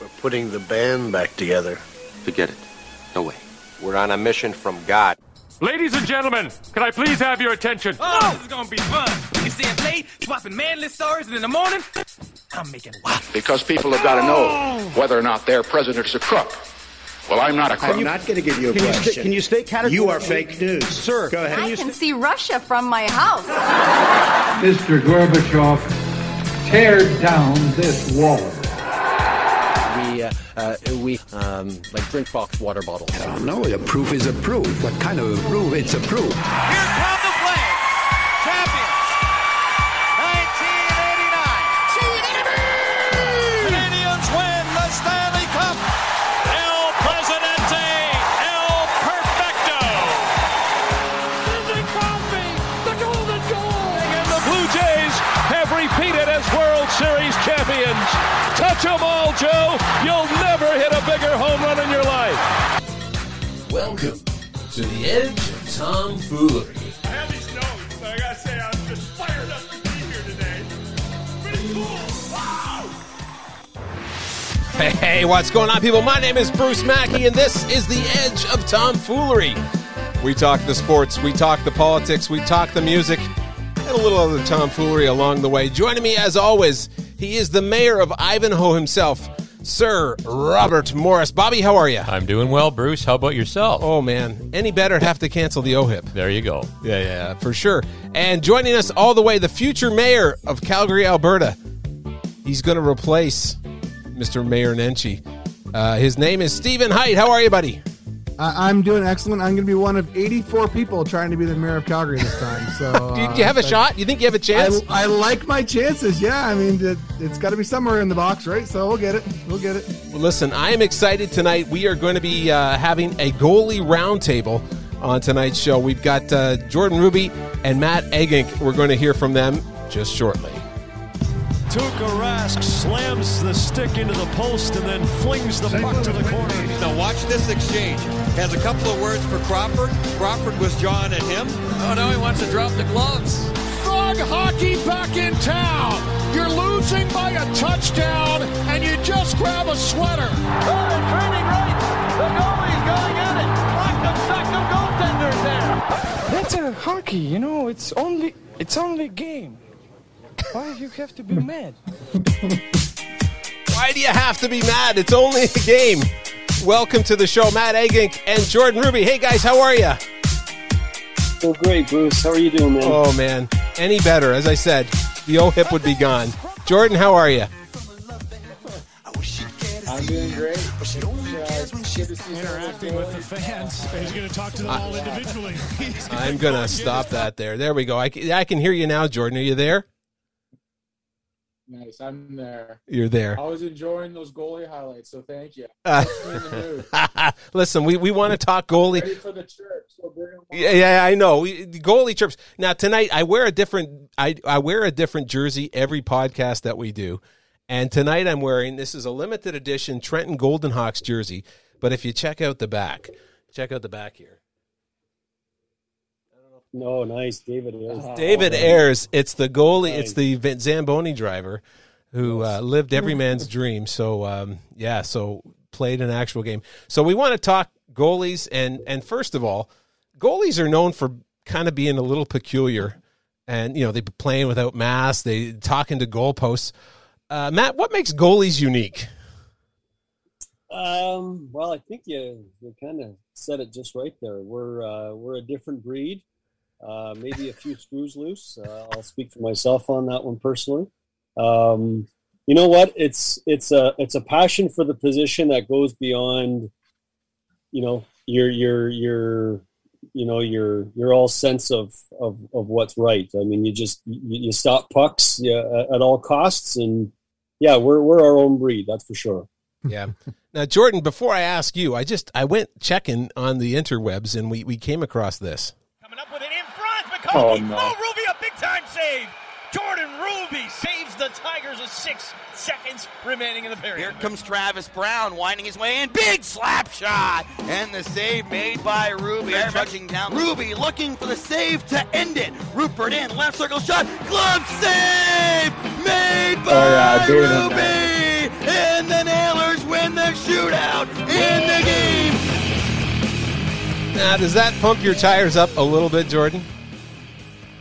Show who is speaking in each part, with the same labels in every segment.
Speaker 1: We're putting the band back together.
Speaker 2: Forget it. No way.
Speaker 3: We're on a mission from God.
Speaker 4: Ladies and gentlemen, can I please have your attention?
Speaker 5: Oh, this is gonna be fun. You staying late, swapping manly stories, and in the morning, I'm making waffles.
Speaker 6: Because people have got to know whether or not their president's a crook. Well, I'm not a crook.
Speaker 7: I'm not going to give you a
Speaker 8: Can you,
Speaker 7: question.
Speaker 8: can you stay categorically?
Speaker 7: You are fake news.
Speaker 8: Sir,
Speaker 7: Go ahead.
Speaker 8: Can
Speaker 9: I
Speaker 8: you
Speaker 9: can
Speaker 8: sta-
Speaker 9: see Russia from my house.
Speaker 10: Mr. Gorbachev, tear down this wall.
Speaker 11: We, uh, we um, like drink box water bottles.
Speaker 12: I don't know. A proof is a proof. What kind of a proof? It's a proof.
Speaker 13: Here come the flag. Champions. 1989. Canadians win the Stanley Cup.
Speaker 14: El Presidente, El Perfecto.
Speaker 15: Sidney Crosby, the golden goal.
Speaker 4: And the Blue Jays have repeated as World Series champions. Touch 'em all, Joe. You'll never hit a bigger home run in your life.
Speaker 16: Welcome to the edge of tomfoolery.
Speaker 14: I have these notes, so I gotta say I'm just fired up to be here today. Pretty cool. Wow!
Speaker 17: Hey, hey, what's going on, people? My name is Bruce Mackey, and this is the Edge of Tomfoolery. We talk the sports, we talk the politics, we talk the music, and a little other tomfoolery along the way. Joining me, as always, he is the mayor of Ivanhoe himself, Sir Robert Morris. Bobby, how are you?
Speaker 18: I'm doing well, Bruce. How about yourself?
Speaker 17: Oh man, any better? Have to cancel the OHIP.
Speaker 18: There you go.
Speaker 17: Yeah, yeah, for sure. And joining us all the way, the future mayor of Calgary, Alberta. He's going to replace Mr. Mayor Nenshi. Uh, his name is Stephen Height. How are you, buddy?
Speaker 19: I- I'm doing excellent. I'm going to be one of 84 people trying to be the mayor of Calgary this time. So,
Speaker 17: Do you,
Speaker 19: uh,
Speaker 17: do you have a shot? You think you have a chance?
Speaker 19: I, I like my chances. Yeah, I mean, it, it's got to be somewhere in the box, right? So we'll get it. We'll get it.
Speaker 17: Well, listen, I am excited tonight. We are going to be uh, having a goalie roundtable on tonight's show. We've got uh, Jordan Ruby and Matt Eggink. We're going to hear from them just shortly.
Speaker 20: Tuukka Rask slams the stick into the post and then flings the puck to the corner.
Speaker 21: Now watch this exchange. Has a couple of words for Crawford. Crawford was John and him.
Speaker 5: Oh, no, he wants to drop the gloves.
Speaker 20: Frog hockey back in town. You're losing by a touchdown and you just grab a sweater.
Speaker 13: Oh, they're turning right. The goalie's going at it. Rock'em sock'em goaltenders there.
Speaker 15: That's a hockey, you know. It's only it's only a game. Why do you have to be mad?
Speaker 17: Why do you have to be mad? It's only a game. Welcome to the show, Matt Eggink and Jordan Ruby. Hey guys, how are you?
Speaker 22: Oh, great, Bruce. How are you doing, man?
Speaker 17: Oh man, any better? As I said, the old hip would be gone. Jordan, how are you?
Speaker 22: I'm doing great.
Speaker 20: Interacting with the fans. He's going to talk to them all individually.
Speaker 17: I'm gonna stop that there. There we go. I can, I can hear you now, Jordan. Are you there?
Speaker 23: Nice, I'm there.
Speaker 17: You're there.
Speaker 23: I was enjoying those goalie highlights, so thank you.
Speaker 17: Uh,
Speaker 23: Puts me in the mood.
Speaker 17: Listen, we, we want to talk goalie.
Speaker 23: Ready for the chirp, so bring 'em on.
Speaker 17: Yeah, yeah, I know. We, goalie chirps. Now tonight, I wear a different. I I wear a different jersey every podcast that we do, and tonight I'm wearing. This is a limited edition Trenton Golden Hawks jersey. But if you check out the back, check out the back here.
Speaker 22: No, nice, David. Ayres.
Speaker 17: David Ayres. It's the goalie. It's the Zamboni driver who uh, lived every man's dream. So um, yeah, so played an actual game. So we want to talk goalies and and first of all, goalies are known for kind of being a little peculiar, and you know they be playing without masks. They talking to goalposts. Uh, Matt, what makes goalies unique?
Speaker 22: Um, well, I think you you kind of said it just right there. We're uh, we're a different breed. Uh, maybe a few screws loose. Uh, I'll speak for myself on that one personally. Um, you know what? It's it's a it's a passion for the position that goes beyond, you know, your your your you know your your all sense of of, of what's right. I mean, you just you, you stop pucks yeah, at, at all costs, and yeah, we're we're our own breed. That's for sure.
Speaker 17: Yeah. Now, Jordan, before I ask you, I just I went checking on the interwebs and we we came across this.
Speaker 13: Coming up with it in front.
Speaker 17: Oh, no.
Speaker 13: Oh, Ruby, a big time save. Jordan Ruby saves the Tigers with six seconds remaining in the period.
Speaker 21: Here comes Travis Brown winding his way in. Big slap shot. And the save made by Ruby. Trudging down. Ruby looking for the save to end it. Rupert in. Left circle shot. Glove save made by
Speaker 23: Oh, yeah,
Speaker 21: Ruby. And the Nailers win the shootout in the game.
Speaker 17: Now, does that pump your tires up a little bit, Jordan?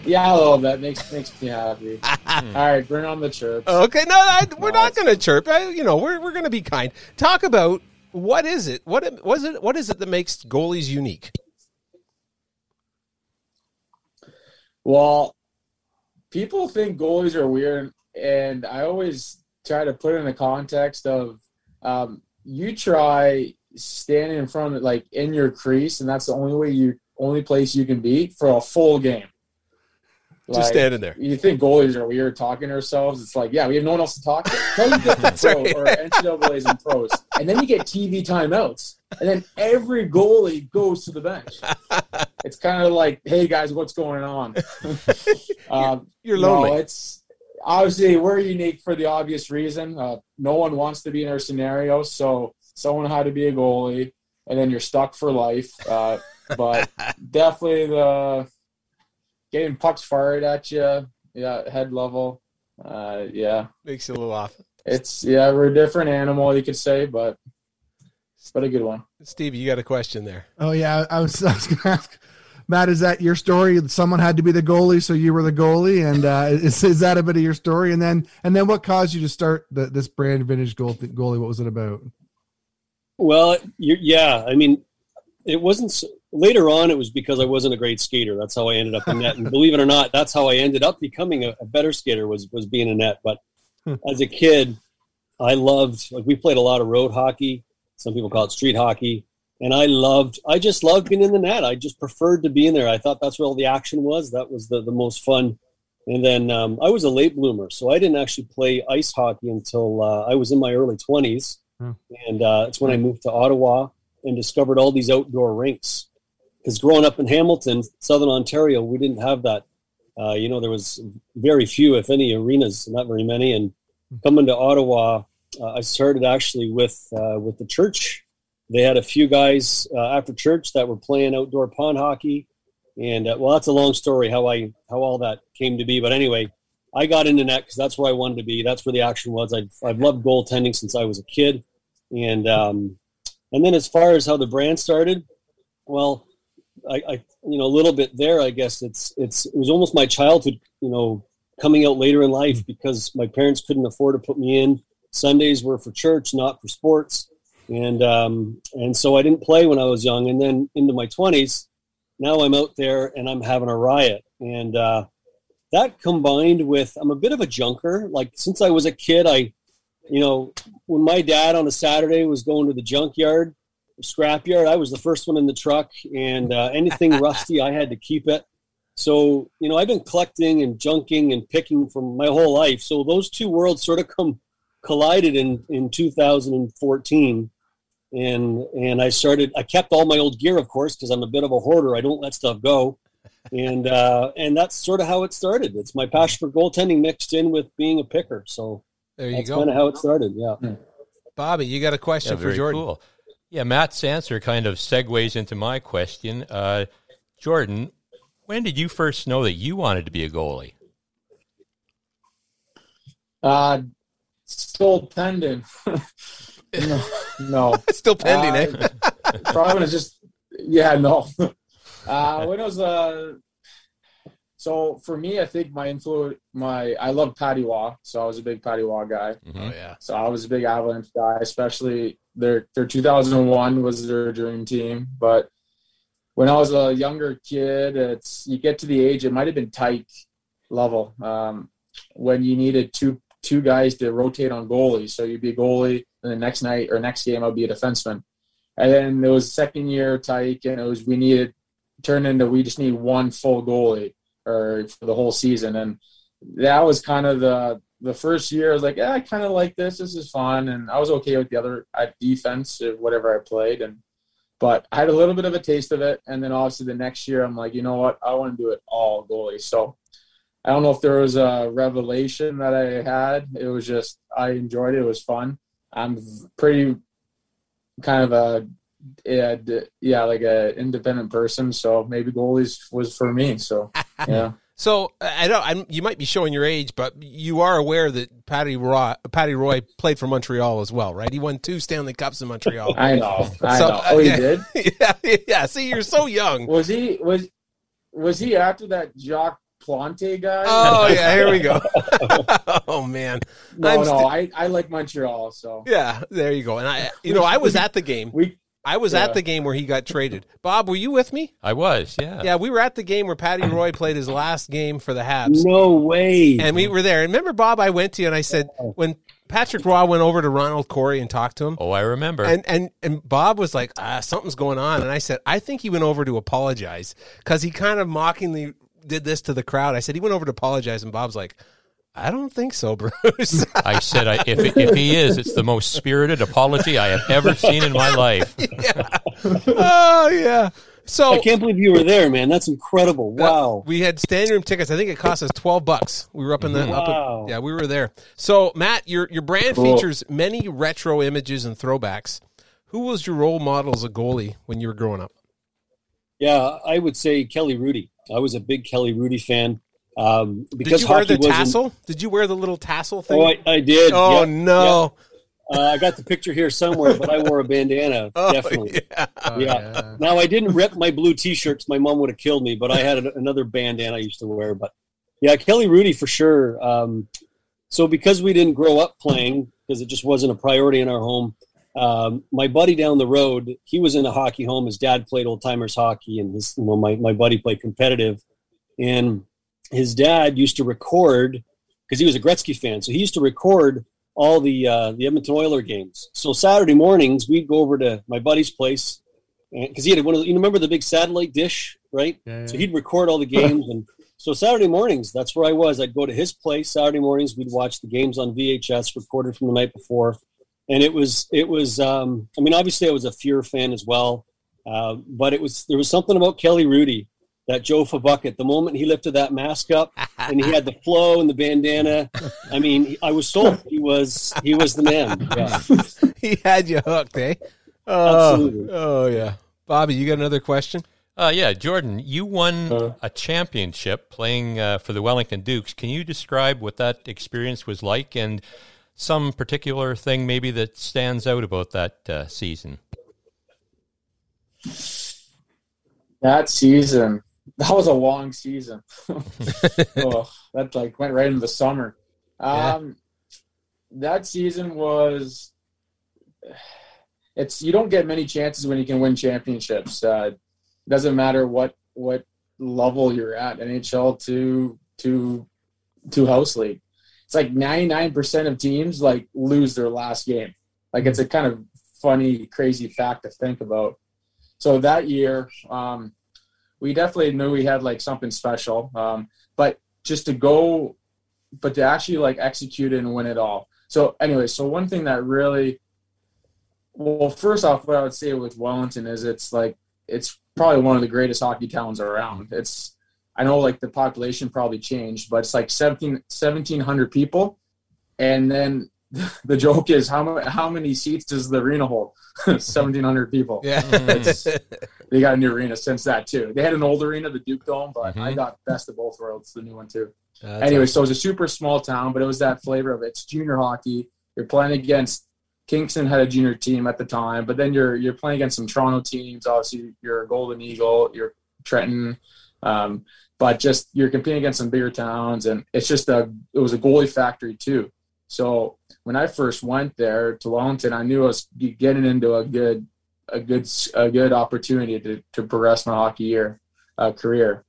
Speaker 23: Yeah, a little bit makes makes me happy. All right, bring on the chirps.
Speaker 17: Okay, no, I, we're not going to chirp. I, you know, we're we're going to be kind. Talk about what is it? What was it? What is it that makes goalies unique?
Speaker 23: Well, people think goalies are weird, and I always try to put it in the context of um, you try standing in front of like in your crease, and that's the only way you only place you can be for a full game.
Speaker 17: Just
Speaker 23: Like,
Speaker 17: standing there.
Speaker 23: You think goalies are weird talking to ourselves? It's like, yeah, we have no one else to talk to. Tell you
Speaker 17: That's
Speaker 23: pros
Speaker 17: right.
Speaker 23: or NCAA's and pros, and then you get TV timeouts, and then every goalie goes to the bench. It's kind of like, hey guys, what's going on? um,
Speaker 17: You're
Speaker 23: no,
Speaker 17: lonely.
Speaker 23: it's obviously we're unique for the obvious reason. Uh, no one wants to be in our scenario, so someone had to be a goalie, and then you're stuck for life. Uh, but definitely the getting pucks fired at you, yeah, head level, uh, yeah,
Speaker 17: Makes you a little off.
Speaker 23: it's yeah, we're a different animal, you could say, but but a good one.
Speaker 17: Steve, you got a question there.
Speaker 19: Oh yeah, I was, I was going to ask Matt. Is that your story? Someone had to be the goalie, so you were the goalie, and uh, is, is that a bit of your story? And then and then what caused you to start the, this brand vintage goal, goalie? What was it about?
Speaker 22: Well, you yeah, I mean, it wasn't s later on. It was because I wasn't a great skater. That's how I ended up in net. And believe it or not, that's how I ended up becoming a, a better skater. Was was being a net. But as a kid, I loved like we played a lot of road hockey. Some people call it street hockey, and I loved. I just loved being in the net. I just preferred to be in there. I thought that's where all the action was. That was the the most fun. And then um, I was a late bloomer, so I didn't actually play ice hockey until uh, I was in my early twenties and uh, it's when I moved to Ottawa and discovered all these outdoor rinks. Because growing up in Hamilton, Southern Ontario, we didn't have that. Uh, you know, there was very few, if any, arenas, not very many. And coming to Ottawa, uh, I started actually with uh, with the church. They had a few guys uh, after church that were playing outdoor pond hockey, and uh, well, that's a long story how I how all that came to be. But anyway, I got into net because that's where I wanted to be. That's where the action was. I've, I've loved goaltending since I was a kid, and um, and then as far as how the brand started, well, I, I you know a little bit there. I guess it's it's it was almost my childhood. You know, coming out later in life because my parents couldn't afford to put me in. Sundays were for church, not for sports, and um, and so I didn't play when I was young. And then into my twenties, now I'm out there and I'm having a riot, and uh, that combined with I'm a bit of a junker. Like since I was a kid, I, you know, when my dad on a Saturday was going to the junkyard, scrapyard, I was the first one in the truck, and uh, anything rusty, I had to keep it. So you know, I've been collecting and junking and picking from my whole life. So those two worlds sort of come collided in in 2014 and and I started. I kept all my old gear, of course, because I'm a bit of a hoarder. I don't let stuff go, and uh, and that's sort of how it started. It's my passion for goaltending mixed in with being a picker. So
Speaker 17: There you
Speaker 22: that's
Speaker 17: go.
Speaker 22: kind of how it started. Yeah.
Speaker 17: Bobby, you got a question
Speaker 18: Yeah,
Speaker 17: for
Speaker 18: very
Speaker 17: Jordan?
Speaker 18: cool. Yeah, Matt's answer kind of segues into my question. Uh, Jordan, when did you first know that you wanted to be a goalie?
Speaker 23: Uh, still pending. no, no.
Speaker 17: still pending,
Speaker 23: uh, Probably was just yeah, no. Uh, when it was uh, so for me, I think my influence, my I love Patty Roy, so I was a big Patty Roy guy.
Speaker 17: Oh yeah.
Speaker 23: So I was a big Avalanche guy, especially their their 2001 was their dream team. But when I was a younger kid, it's you get to the age it might have been tyke level um, when you needed two two guys to rotate on goalies. So you'd be a goalie, and the next night or next game I'd be a defenseman. And then it was second year tyke, and it was we needed turned into we just need one full goalie or for the whole season, and that was kind of the the first year. I was like, yeah, I kind of like this. This is fun, and I was okay with the other at defense or whatever I played, and but I had a little bit of a taste of it, and then obviously the next year I'm like, you know what, I want to do it all goalie. So I don't know if there was a revelation that I had. It was just I enjoyed it. It was fun. I'm pretty kind of a yeah, yeah like a independent person. So maybe goalies was for me. So yeah.
Speaker 17: So I know I'm, you might be showing your age, but you are aware that Patty Roy, Patty Roy played for Montreal as well, right? He won two Stanley Cups in Montreal.
Speaker 23: I know. I
Speaker 17: So,
Speaker 23: know. Uh, oh, he
Speaker 17: yeah.
Speaker 23: did.
Speaker 17: yeah, yeah. See, you're so young.
Speaker 23: Was he was was he after that Jacques Plante guy?
Speaker 17: Oh yeah, here we go. oh man,
Speaker 23: No,
Speaker 17: I'm
Speaker 23: no,
Speaker 17: sti-
Speaker 23: I, I like Montreal, so
Speaker 17: yeah, there you go. And I, you know, I was at the game.
Speaker 23: We,
Speaker 17: I was
Speaker 23: yeah.
Speaker 17: at the game where he got traded. Bob, were you with me?
Speaker 18: I was, yeah.
Speaker 17: Yeah, we were at the game where Patty Roy played his last game for the Habs.
Speaker 22: No way.
Speaker 17: And we were there. And remember, Bob, I went to you and I said, when Patrick Roy went over to Ronald Corey and talked to him,
Speaker 18: Oh, I remember.
Speaker 17: and, and, and Bob was like, ah, something's going on. And I said, I think he went over to apologize because he kind of mockingly did this to the crowd. I said, he went over to apologize. And Bob's like, I don't think so, Bruce.
Speaker 18: I said, I, if, if he is, it's the most spirited apology I have ever seen in my life.
Speaker 17: oh, yeah. So
Speaker 22: I can't believe you were there, man. That's incredible. Uh, wow.
Speaker 17: we had standing room tickets. I think it cost us twelve bucks. We were up in the up in- yeah, we were there. So Matt, your your brand
Speaker 23: Cool.
Speaker 17: features many retro images and throwbacks. Who was your role model as a goalie when you were growing up?
Speaker 22: Yeah, I would say Kelly Hrudey. I was a big Kelly Hrudey fan. Um, because
Speaker 17: Did you wear the
Speaker 22: wasn't-
Speaker 17: tassel? Did you wear the little tassel thing?
Speaker 22: Oh, I, I did.
Speaker 17: Oh,
Speaker 22: Yep,
Speaker 17: no.
Speaker 22: yep. Uh, I got the picture here somewhere, but I wore a bandana.
Speaker 17: Oh,
Speaker 22: definitely.
Speaker 17: yeah.
Speaker 22: yeah. Now I didn't rip my blue T-shirts. My mom would have killed me, but I had a- another bandana I used to wear. But yeah, Kelly Hrudey for sure. Um, so because we didn't grow up playing, because it just wasn't a priority in our home. Um, my buddy down the road, he was in a hockey home. His dad played old timers hockey, and his well, my my buddy played competitive, and his dad used to record because he was a Gretzky fan. So he used to record all the uh, the Edmonton Oiler games. So Saturday mornings we'd go over to my buddy's place because he had one of the, you remember the big satellite dish, right?
Speaker 19: Yeah,
Speaker 22: So he'd record all the games and. So Saturday mornings, that's where I was. I'd go to his place Saturday mornings. We'd watch the games on VHS, recorded from the night before, and it was it was. Um, I mean, obviously, I was a Fuhr fan as well, uh, but it was there was something about Kelly Hrudey, that Jofa bucket. The moment he lifted that mask up and he had the flow and the bandana, I mean, I was sold. He was he was the man. Yeah.
Speaker 17: he had you hooked, eh? Oh,
Speaker 22: Absolutely.
Speaker 17: Oh yeah, Bobby, you got another question?
Speaker 18: Uh, yeah, Jordan, you won a championship playing uh, for the Wellington Dukes. Can you describe what that experience was like and some particular thing maybe that stands out about that uh, season?
Speaker 23: That season, that was a long season. oh, that like went right into the summer. Um, That season was. It's you don't get many chances when you can win championships. Uh, doesn't matter what what level you're at, NHL to to to house league. It's like 99% of teams like lose their last game. Like it's a kind of funny, crazy fact to think about. So that year, um, we definitely knew we had like something special. Um, but just to go, but to actually like execute it and win it all. So anyway, so one thing that really, well, first off, what I would say with Wellington is it's like it's probably one of the greatest hockey towns around. It's I know like the population probably changed, but it's like 17, 1,700 people, and then the joke is how many how many seats does the arena hold? Seventeen hundred people.
Speaker 17: Yeah.
Speaker 23: It's- they got a new arena since that too. They had an old arena, the Duke Dome, but I
Speaker 17: Mhm.
Speaker 23: got best of both worlds, the new one too.
Speaker 17: That's
Speaker 23: anyway,
Speaker 17: awesome.
Speaker 23: so it was a super small town, but it was that flavor of it. It's junior hockey. You're playing against Kingston had a junior team at the time, but then you're you're playing against some Toronto teams. Obviously, you're a Golden Eagle, you're Trenton, um, but just you're competing against some bigger towns, and it's just a it was a goalie factory too. So when I first went there to Wellington, I knew I was getting into a good a good a good opportunity to to progress my hockey year uh, career.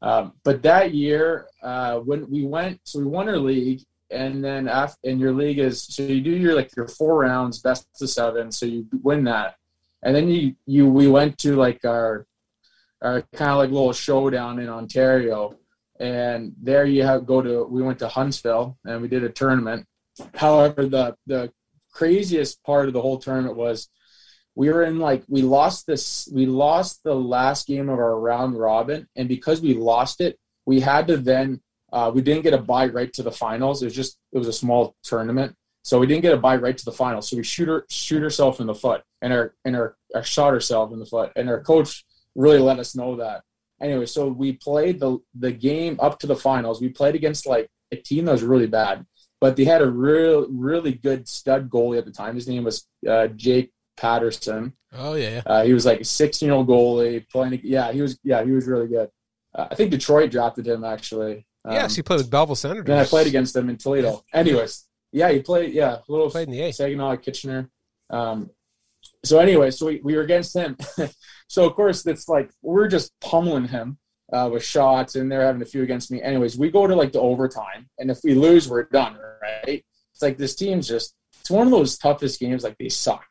Speaker 23: Um, but that year, uh, when we went, so we won our league, and then after, and your league is so you do your like your four rounds, best of seven, so you win that, and then you you we went to like our our kind of like little showdown in Ontario, and there you have go to we went to Huntsville and we did a tournament. However, the the craziest part of the whole tournament was we were in like we lost this we lost the last game of our round robin and because we lost it we had to then uh, we didn't get a bye right to the finals. It was just it was a small tournament. So we didn't get a bye right to the finals. So we shoot her shoot herself in the foot and our and our, our shot herself in the foot and our coach really let us know that. Anyway, so we played the the game up to the finals. We played against like a team that was really bad, but they had a real really good stud goalie at the time. His name was uh, Jake Patterson.
Speaker 17: Oh yeah, yeah.
Speaker 23: Uh, he was like a 16 year old goalie playing. Yeah, he was. Yeah, he was really good. Uh, I think Detroit drafted him actually. Um,
Speaker 17: yes, he played with Belleville Senators.
Speaker 23: Then I played against him in Toledo. Anyways, yeah, he played. Yeah, a little
Speaker 17: Played in the A.
Speaker 23: Saginaw, Kitchener. Um, so anyway, so we, we were against him. so of course, it's like we're just pummeling him uh, with shots, and they're having a few against me. Anyways, we go to like the overtime, and if we lose, we're done. Right? It's like this team's just. It's one of those toughest games. Like they suck,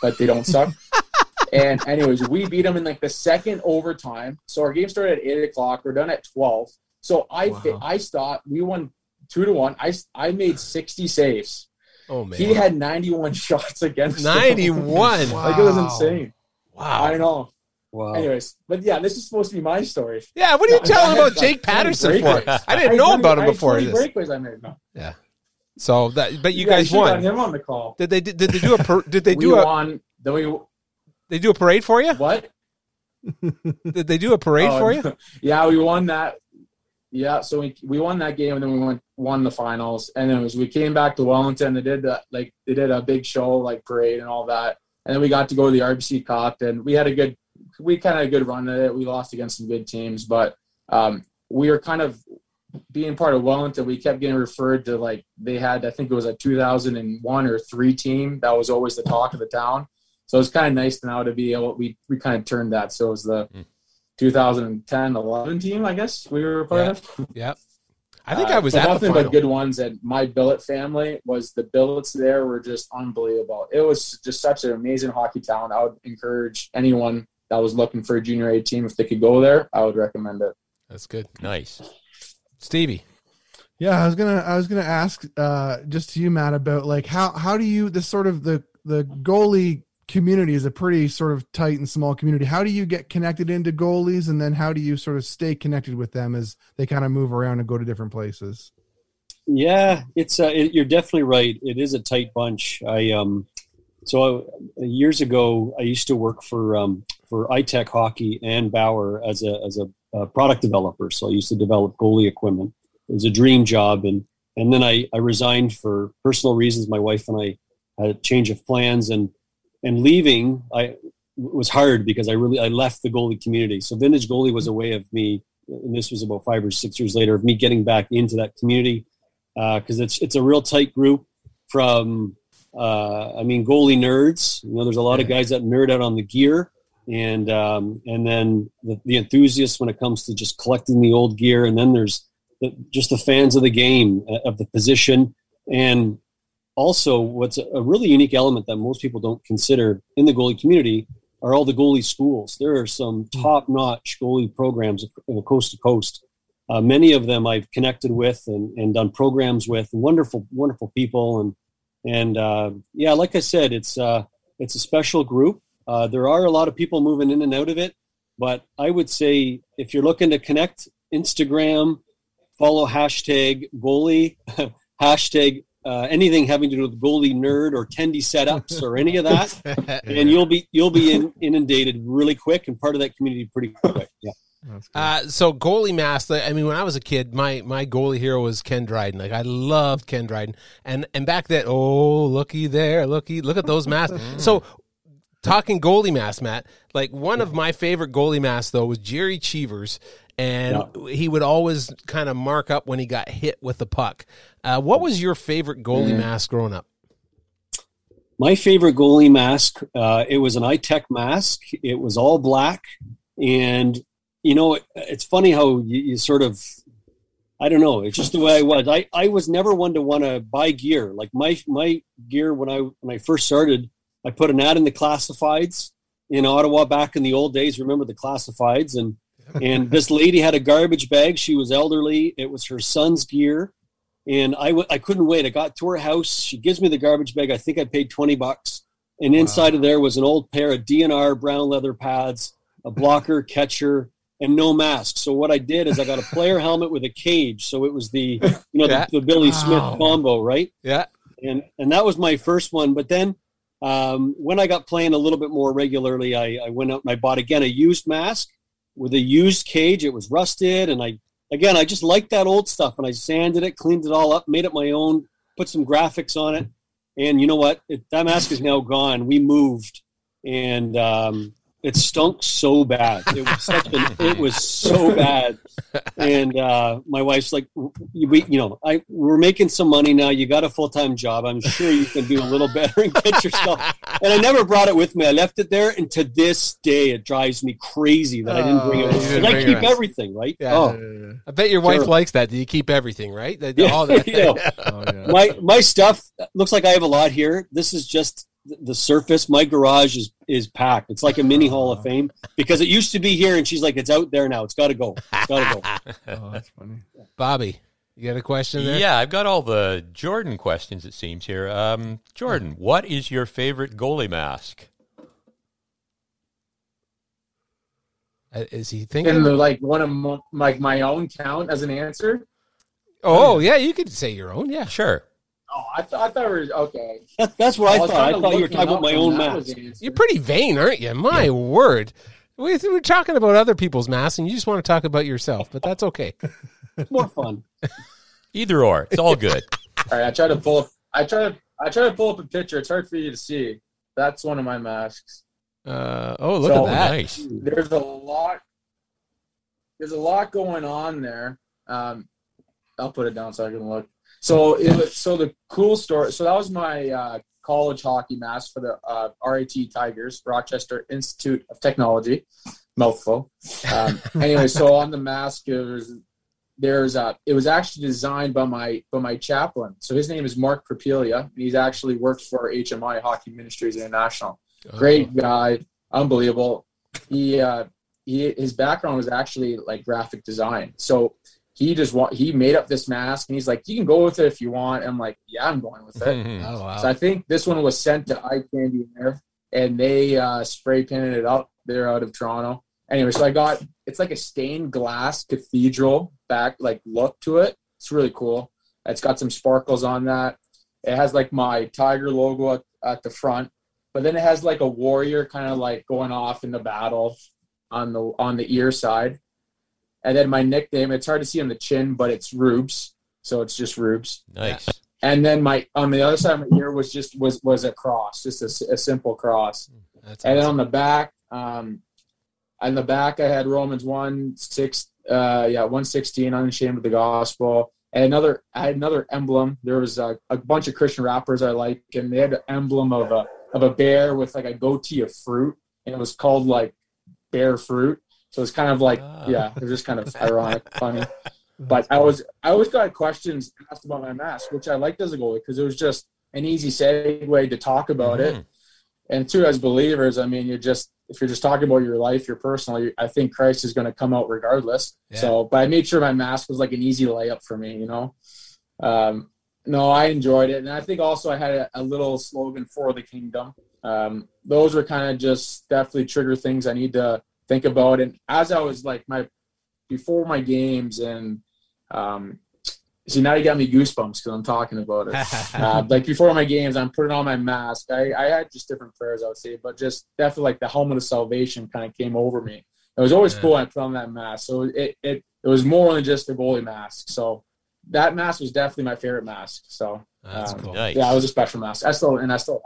Speaker 23: but they don't suck. and anyways, we beat them in like the second overtime. So our game started at eight o'clock. We're done at twelve. So I
Speaker 17: Wow.
Speaker 23: I stopped. We won two to one. I I made sixty saves.
Speaker 17: Oh man,
Speaker 23: He had 91 shots against him.
Speaker 17: 91.
Speaker 23: like it was insane.
Speaker 17: Wow.
Speaker 23: I know.
Speaker 22: Wow.
Speaker 23: Anyways, but yeah, this is supposed to be my story.
Speaker 17: Yeah, what are you
Speaker 23: No,
Speaker 17: telling about
Speaker 23: had,
Speaker 17: Jake
Speaker 23: like,
Speaker 17: Patterson for? I didn't
Speaker 23: had
Speaker 17: know
Speaker 23: 20
Speaker 17: about him before
Speaker 23: 20
Speaker 17: this.
Speaker 23: breakaways I made. No.
Speaker 17: Yeah. So that, but you
Speaker 23: Yeah,
Speaker 17: guys won.
Speaker 23: him on the call.
Speaker 17: Did they did they do a did they do a
Speaker 23: won. Then we
Speaker 17: they do a parade for you?
Speaker 23: what?
Speaker 17: Did they do a parade
Speaker 23: Oh,
Speaker 17: for you?
Speaker 23: Yeah, we won that. Yeah, so we we won that game, and then we won won the finals. And then it was, we came back to Wellington. They did that like they did a big show like parade and all that. And then we got to go to the RBC Cup, and we had a good we kind of had a good run at it. We lost against some good teams, but um, we were kind of being part of Wellington. We kept getting referred to like they had I think it was a 2001 or three team that was always the talk of the town. So it's kind of nice now to be able we we kind of turned that. So it was the 2010 11 team, I guess we were part
Speaker 17: Yeah.
Speaker 23: of.
Speaker 17: Yep. I think
Speaker 23: Uh,
Speaker 17: I was the
Speaker 23: nothing but good ones. And my billet family was the billets there were just unbelievable. It was just such an amazing hockey town. I would encourage anyone that was looking for a junior A team if they could go there. I would recommend it.
Speaker 17: That's good.
Speaker 18: Nice.
Speaker 17: Stevie.
Speaker 19: Yeah, I was gonna I was gonna ask uh just to you, Matt, about like how how do you this sort of the the goalie community is a pretty sort of tight and small community. How do you get connected into goalies and then how do you sort of stay connected with them as they kind of move around and go to different places?
Speaker 22: Yeah, it's uh, it, you're definitely right. It is a tight bunch. I um, so uh, years ago, I used to work for um, for iTech Hockey and Bauer as a as a uh, product developer. So I used to develop goalie equipment. It was a dream job, and and then I I resigned for personal reasons. My wife and I had a change of plans, and and leaving I was hard because I really I left the goalie community. So vintage goalie was a way of me, and this was about five or six years later of me getting back into that community because it's it's a real tight group from uh, I mean goalie nerds. You know, there's a lot of guys that nerd out on the gear, and um, and then the, the enthusiasts when it comes to just collecting the old gear, and then there's the, just the fans of the game uh, of the position, and also what's a, a really unique element that most people don't consider in the goalie community are all the goalie schools. There are some top-notch goalie programs coast to coast. Uh, many of them I've connected with and, and done programs with. Wonderful, wonderful people, and and uh, yeah, like I said, it's uh, it's a special group. Uh, there are a lot of people moving in and out of it, but I would say if you're looking to connect, Instagram, follow hashtag goalie, hashtag uh, anything having to do with goalie nerd or tendy setups or any of that, and you'll be you'll be in, inundated really quick and part of that community pretty quick. Yeah.
Speaker 17: Uh, so goalie mask. I mean, when I was a kid, my my goalie hero was Ken Dryden. Like I loved Ken Dryden, and and back then, oh looky there, looky, look at those masks. so talking goalie mask, Matt. Like one of my favorite goalie masks though was Gerry Cheevers, and he would always kind of mark up when he got hit with the puck. Uh, what was your favorite goalie
Speaker 22: Mm.
Speaker 17: mask growing up?
Speaker 22: My favorite goalie mask, uh, it was an iTech mask. It was all black. And, you know, it, it's funny how you, you sort of, I don't know, it's just the way I was. I, I was never one to want to buy gear. Like my, my gear, when I, when I first started, I put an ad in the classifieds in Ottawa back in the old days. Remember the classifieds? And, and this lady had a garbage bag. She was elderly. It was her son's gear and I w- I couldn't wait. I got to her house. She gives me the garbage bag. I think I paid 20 bucks. And inside of there was an old pair of D&R brown leather pads, a blocker, catcher, and no mask. So what I did is I got a player helmet with a cage. So it was the, you know,
Speaker 17: Yeah.
Speaker 22: the, the Billy
Speaker 17: Wow.
Speaker 22: Smith combo, right?
Speaker 17: Yeah.
Speaker 22: And, and that was my first one. But then um, when I got playing a little bit more regularly, I, I went out and I bought again a used mask with a used cage. It was rusted, and I again I just liked that old stuff, and I sanded it, cleaned it all up, made it my own, put some graphics on it, and you know what? It, that mask is now gone. We moved, and um, it stunk so bad. It was such an, it was so bad. And uh, my wife's like, we, you know, I we're making some money now. You got a full time job. I'm sure you can do a little better and get yourself. And I never brought it with me. I left it there, and to this day, it drives me crazy that I didn't bring it.
Speaker 17: Oh,
Speaker 22: With me. I keep
Speaker 17: it.
Speaker 22: everything, right?
Speaker 17: Yeah.
Speaker 22: Oh,
Speaker 17: I bet your wife
Speaker 22: Sure.
Speaker 17: likes that. Do you keep everything, right? That-
Speaker 22: Yeah,
Speaker 17: all that-
Speaker 22: you know,
Speaker 17: Oh,
Speaker 22: my my stuff looks like I have a lot here. This is just th- the surface. My garage is is packed. It's like a mini Hall of Fame because it used to be here, and she's like, "It's out there now. It's got to go. It's got to go."
Speaker 19: oh, that's funny.
Speaker 17: Bobby, you got a question there?
Speaker 18: Yeah, I've got all the Jordan questions, it seems here. Um, Jordan, what is your favorite goalie mask?
Speaker 17: Uh, Is he thinking?
Speaker 23: In the like one of my, like my own count as an answer.
Speaker 17: oh, yeah, you could say your own. Yeah,
Speaker 18: sure.
Speaker 23: I, th- I thought we were okay.
Speaker 22: That, that's what I,
Speaker 23: was
Speaker 22: thought. I thought you were talking about my own mask.
Speaker 17: You're pretty vain, aren't you? My word. We, we're talking about other people's masks, and you just want to talk about yourself, but that's okay.
Speaker 22: It's more fun.
Speaker 18: Either or, it's all good.
Speaker 23: All right, I try to pull. Up, I try to. I try to pull up a picture. It's hard for you to see. That's one of my masks.
Speaker 17: Uh, oh, look
Speaker 23: So-
Speaker 17: at that.
Speaker 18: Nice.
Speaker 23: There's a lot. There's a lot going on there. Um, I'll put it down so I can look. So it was, so the cool story. So that was my uh, college hockey mask for the uh, RIT Tigers, Rochester Institute of Technology. Mouthful. Um, anyway, so on the mask there's there's uh it was actually designed by my by my chaplain. So his name is Mark Propelia, and he's actually worked for HMI Hockey Ministries International. Great guy, unbelievable. He uh he his background was actually like graphic design. So he just want he made up this mask and he's like, you can go with it if you want. I'm like, yeah, I'm going with it.
Speaker 17: Oh, wow.
Speaker 23: So I think this one was sent to Eye Candy there, and they uh, spray painted it up. They're out of Toronto. Anyway, so I got it's like a stained glass cathedral back like look to it. It's really cool. It's got some sparkles on that. It has like my tiger logo at, at the front, but then it has like a warrior kind of like going off in the battle on the on the ear side. And then my nickname, it's hard to see on the chin, but it's Rubes. So it's just Rubes.
Speaker 18: Nice.
Speaker 23: And then my on the other side of my ear was just was was a cross, just a simple cross.
Speaker 17: That's
Speaker 23: and then on the back, um, on the back I had Romans one six, uh, yeah, one sixteen, unashamed of the gospel. And another, I had another emblem. There was a, a bunch of Christian rappers I like, and they had an emblem of a of a bear with like a goatee of fruit, and it was called like bear fruit. So it's kind of like, yeah, it was just kind of ironic, funny. But I was I always got questions asked about my mask, which I liked as a goalie because it was just an easy segue to talk about it. And too, as believers, I mean, you're just if you're just talking about your life, your personal, you, I think Christ is going to come out regardless.
Speaker 17: Yeah.
Speaker 23: So, but I made sure my mask was like an easy layup for me, you know. Um, no, I enjoyed it, and I think also I had a, a little slogan for the kingdom. Um, those were kind of just definitely trigger things I need to think about. And as I was like my before my games and um, see now you got me goosebumps because I'm talking about it. uh, like before my games, I'm putting on my mask. I, I had just different prayers, I would say, but just definitely like the helmet of salvation kind of came over me. It was always
Speaker 17: Yeah.
Speaker 23: cool when I put on that mask. So it, it it was more than just a goalie mask. So that mask was definitely my favorite mask. So
Speaker 17: That's
Speaker 23: um,
Speaker 17: cool.
Speaker 23: yeah, it was a special mask. I still and I still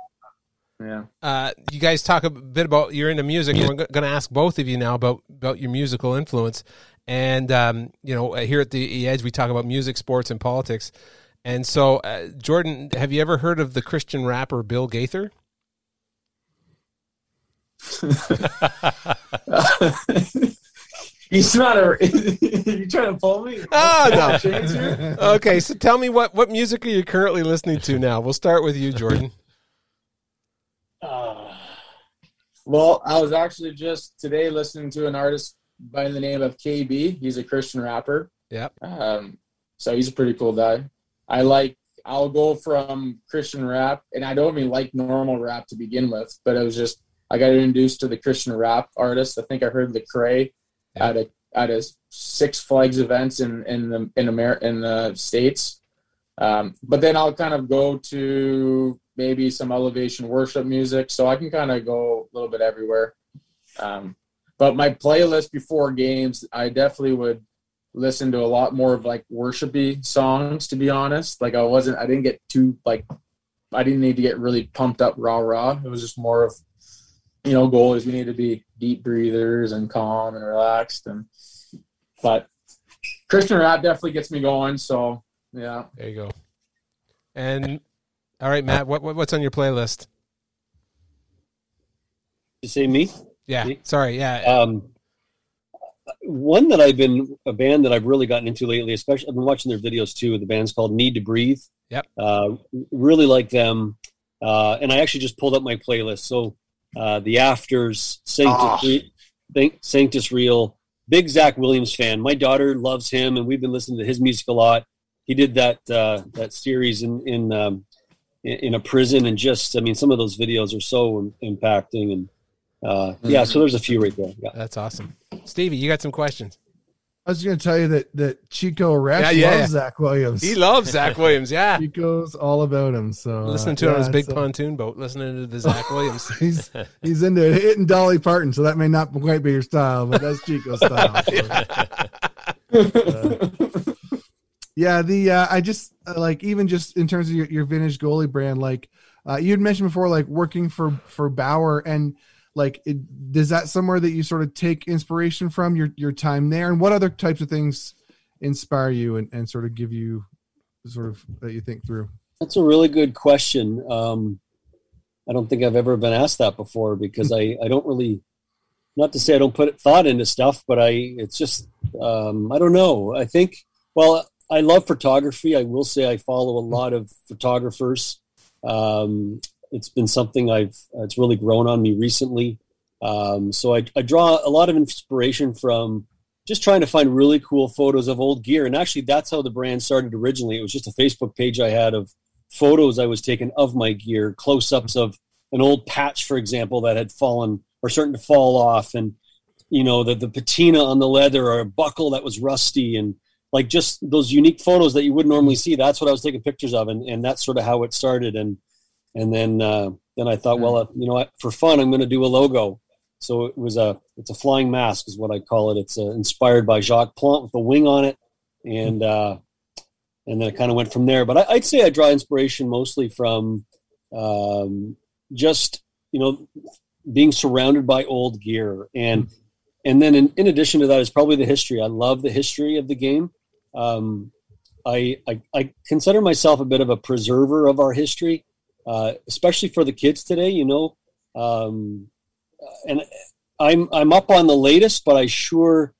Speaker 23: yeah.
Speaker 17: Uh, you guys talk a bit about you're into music. We're going to ask both of you now about about your musical influence. And um, you know, here at the Edge, we talk about music, sports, and politics. And so, uh, Jordan, have you ever heard of the Christian rapper Bill Gaither?
Speaker 23: He's not a. you trying to pull me?
Speaker 17: Oh no. okay, so tell me what what music are you currently listening to now? We'll start with you, Jordan.
Speaker 23: Well, I was actually just today listening to an artist by the name of KB. He's a Christian rapper.
Speaker 17: Yep.
Speaker 23: Um, so he's a pretty cool guy. I like. I'll go from Christian rap, and I don't even like normal rap to begin with, but it was just I got introduced to the Christian rap artist. I think I heard Lecrae at a at a Six Flags events in in the in Amer in the states. Um, but then I'll kind of go to maybe some elevation worship music, so I can kind of go a little bit everywhere. Um, but my playlist before games, I definitely would listen to a lot more of like worshipy songs. To be honest, like I wasn't, I didn't get too like, I didn't need to get really pumped up rah rah. It was just more of, you know, goal is We need to be deep breathers and calm and relaxed. And but Christian rap definitely gets me going. So yeah,
Speaker 17: there you go. And all right, Matt, what, what what's on your playlist?
Speaker 22: You say me?
Speaker 17: Yeah. Sorry. Yeah.
Speaker 22: Um, one that I've been a band that I've really gotten into lately, especially I've been watching their videos too. The band's called Need to Breathe.
Speaker 17: Yep.
Speaker 22: Uh, really like them, uh, and I actually just pulled up my playlist. So uh, the Afters, Sanctus, oh. Sanctus Real, big Zach Williams fan. My daughter loves him, and we've been listening to his music a lot. He did that uh, that series in in, um, in a prison, and just I mean, some of those videos are so impacting and uh, yeah, so there's a few right there. Yeah.
Speaker 17: That's awesome. Stevie, you got some questions.
Speaker 19: I was going to tell you that that Chico Rex yeah, yeah, loves Zach Williams.
Speaker 17: He loves Zach Williams. Yeah,
Speaker 19: Chico's all about him. So
Speaker 17: listening to
Speaker 19: uh,
Speaker 17: him on his big so. pontoon boat, listening to the Zach Williams.
Speaker 19: he's he's into hitting Dolly Parton, so that may not quite be your style, but that's Chico's style. uh, yeah, the uh, I just uh, like even just in terms of your, your vintage goalie brand, like uh, you had mentioned before, like working for for Bauer and like it, is that somewhere that you sort of take inspiration from your your time there? And what other types of things inspire you and, and sort of give you sort of that you think through?
Speaker 22: That's a really good question. Um i don't think i've ever been asked that before because i i don't really not to say i don't put thought into stuff but i it's just um i don't know. I think well i love photography i will say i follow a lot of photographers um it's been something I've it's really grown on me recently. Um, so I, I draw a lot of inspiration from just trying to find really cool photos of old gear. And actually, that's how the brand started originally. It was just a Facebook page I had of photos I was taking of my gear, close ups of an old patch, for example, that had fallen or starting to fall off, and you know the the patina on the leather or a buckle that was rusty, and like just those unique photos that you wouldn't normally see. That's what I was taking pictures of, and and that's sort of how it started. And and then uh, then I thought, well, uh, you know, for fun, I'm going to do a logo. So it was a it's a flying mask is what I call it. It's uh, inspired by Jacques Plante with a wing on it, and uh, and then it kind of went from there. But I, would say I draw inspiration mostly from um, just you know being surrounded by old gear and and then in, in addition to that is probably the history. I love the history of the game. Um, I, I, I consider myself a bit of a preserver of our history uh, especially for the kids today. You know, um, and I'm I'm up on the latest, but I sure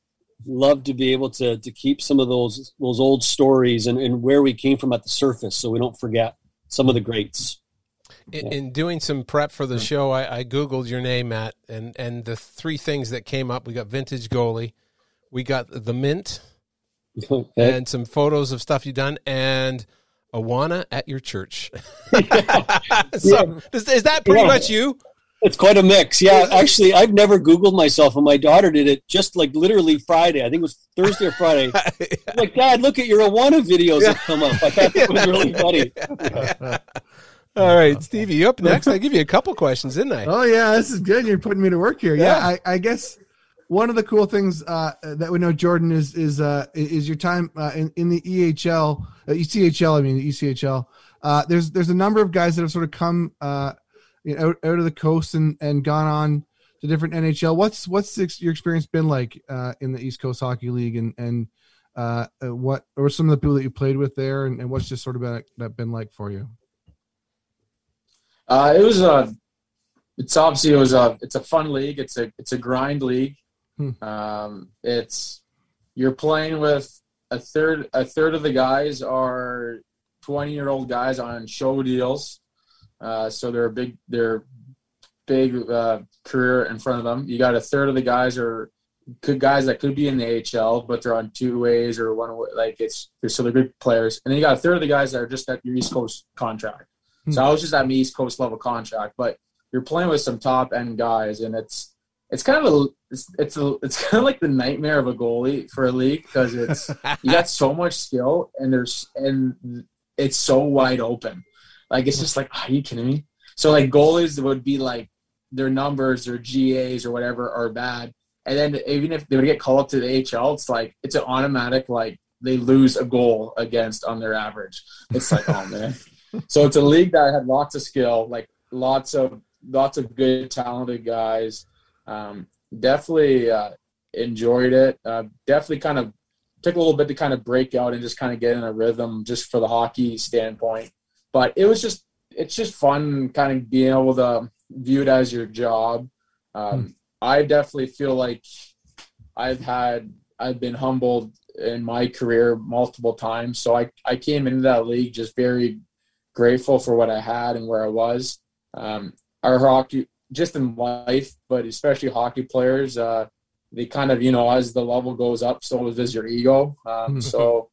Speaker 22: love to be able to to keep some of those those old stories and, and where we came from at the surface, so we don't forget some of the greats.
Speaker 17: In, in doing some prep for the show, I, I, googled your name, Matt, and and the three things that came up: we got vintage goalie, we got the mint, okay. and some photos of stuff you've done, and Awana at your church. so, yeah. is, is, that pretty yeah. much you?
Speaker 22: It's quite a mix. Yeah, actually, I've never Googled myself, and my daughter did it just like literally Friday. I think it was Thursday or Friday. yeah. Like, Dad, look at your Awana videos that come up. I thought it was really funny.
Speaker 17: All right, Stevie, you up next? I give you a couple questions, didn't I?
Speaker 19: Oh yeah, this is good. You're putting me to work here. Yeah, I, I guess one of the cool things uh, that we know, Jordan, is is uh, is your time uh, in, in the EHL, uh, ECHL. I mean, the ECHL. Uh, there's there's a number of guys that have sort of come uh, you know, out, out of the coast and, and gone on to different NHL. What's what's your experience been like in the East Coast Hockey League, and and what or some of the people that you played with there, and, and what's just sort of been that been like for you?
Speaker 23: It was a, it's obviously it was a, it's a fun league. It's a, it's a grind league. Hmm. Um, it's you're playing with a third a third of the guys are 20 year old guys on show deals, uh, so they're a big they're big uh, career in front of them. You got a third of the guys are good guys that could be in the AHL, but they're on two ways or one way. Like it's they're so they're good players, and then you got a third of the guys that are just at your East Coast contract. Hmm. So I was just at my East Coast level contract, but you're playing with some top end guys, and it's it's kind of a it's it's, a, it's kind of like the nightmare of a goalie for a league because it's you got so much skill and there's and it's so wide open. Like it's just like, are you kidding me? So like goalies would be like their numbers, their GAs or whatever are bad, and then even if they would get called up to the HL, it's like it's an automatic like they lose a goal against on their average. It's like oh man. So it's a league that had lots of skill, like lots of lots of good talented guys. Um, definitely uh, enjoyed it. Uh, definitely kind of took a little bit to kind of break out and just kind of get in a rhythm just for the hockey standpoint. But it was just it's just fun kind of being able to view it as your job. Um, hmm. I definitely feel like I've had I've been humbled in my career multiple times. So I, I came into that league just very grateful for what I had and where I was. Um, our hockey, just in life, but especially hockey players, uh, they kind of, you know, as the level goes up, so does your ego. Um, so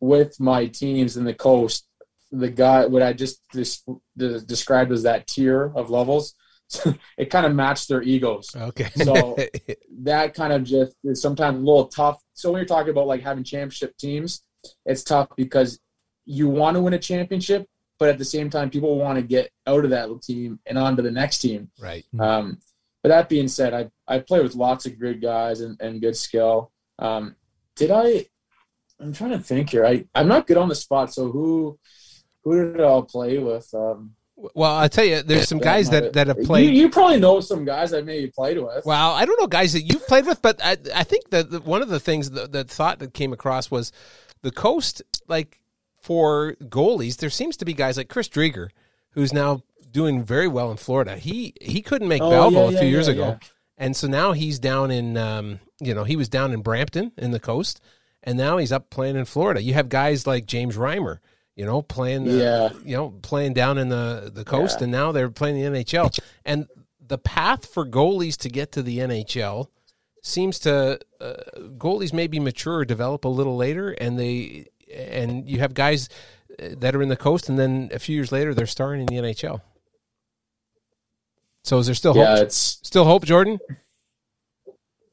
Speaker 23: with my teams in the coast, the guy, what I just des- described as that tier of levels, it kind of matched their egos.
Speaker 17: Okay.
Speaker 23: so that kind of just is sometimes a little tough. So when you're talking about like having championship teams, it's tough because you want to win a championship, but at the same time, people want to get out of that team and on to the next team.
Speaker 17: Right.
Speaker 23: Um, but that being said, I I play with lots of good guys and, and good skill. Um, did I? I'm trying to think here. I I'm not good on the spot. So who who did I play with? Um,
Speaker 17: well, I'll tell you, there's some guys that, that have played.
Speaker 23: You, you, probably know some guys that maybe played with.
Speaker 17: Well, I don't know guys that you've played with, but I, I think that one of the things that, that thought that came across was the coast, like for goalies, there seems to be guys like Chris Driedger, who's now doing very well in Florida. He he couldn't make oh, Belleville yeah, a few yeah, years yeah, ago, and so now he's down in um, you know he was down in Brampton in the coast, and now he's up playing in Florida. You have guys like James Reimer you know, playing, yeah. you know, playing down in the, the coast, and now they're playing the NHL. And the path for goalies to get to the NHL seems to uh, goalies maybe mature or develop a little later, and they and you have guys uh, that are in the coast, and then a few years later they're starring in the NHL. So is there still
Speaker 23: yeah,
Speaker 17: hope?
Speaker 23: It's
Speaker 17: still hope, Jordan.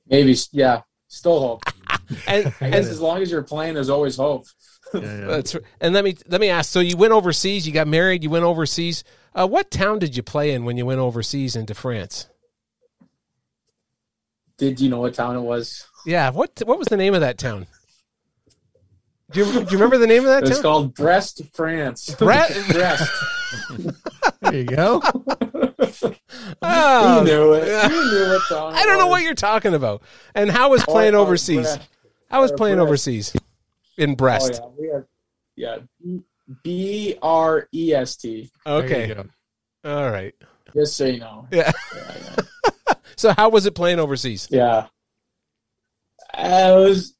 Speaker 23: Maybe, yeah, still hope.
Speaker 17: and,
Speaker 23: I guess and, as long as you're playing, there's always hope
Speaker 17: yeah, That's and let me let me ask. So you went overseas. You got married. You went overseas. Uh, what town did you play in when you went overseas into France?
Speaker 23: Did you know what town it was?
Speaker 17: Yeah. What What was the name of that town? Do you, do you remember the name of that
Speaker 23: it's
Speaker 17: town?
Speaker 23: Called Brest, France.
Speaker 17: Brest.
Speaker 23: Brest.
Speaker 19: there you go.
Speaker 23: oh, you knew it. You knew what town.
Speaker 17: I don't know what you're talking about. And how was playing oh, overseas? How was playing overseas? in Brest.
Speaker 23: Oh, yeah, we have yeah, B R E S T.
Speaker 17: Okay. All right.
Speaker 23: Just so you know.
Speaker 17: Yeah. yeah, yeah. so how was it playing overseas?
Speaker 23: Yeah. Uh, it was it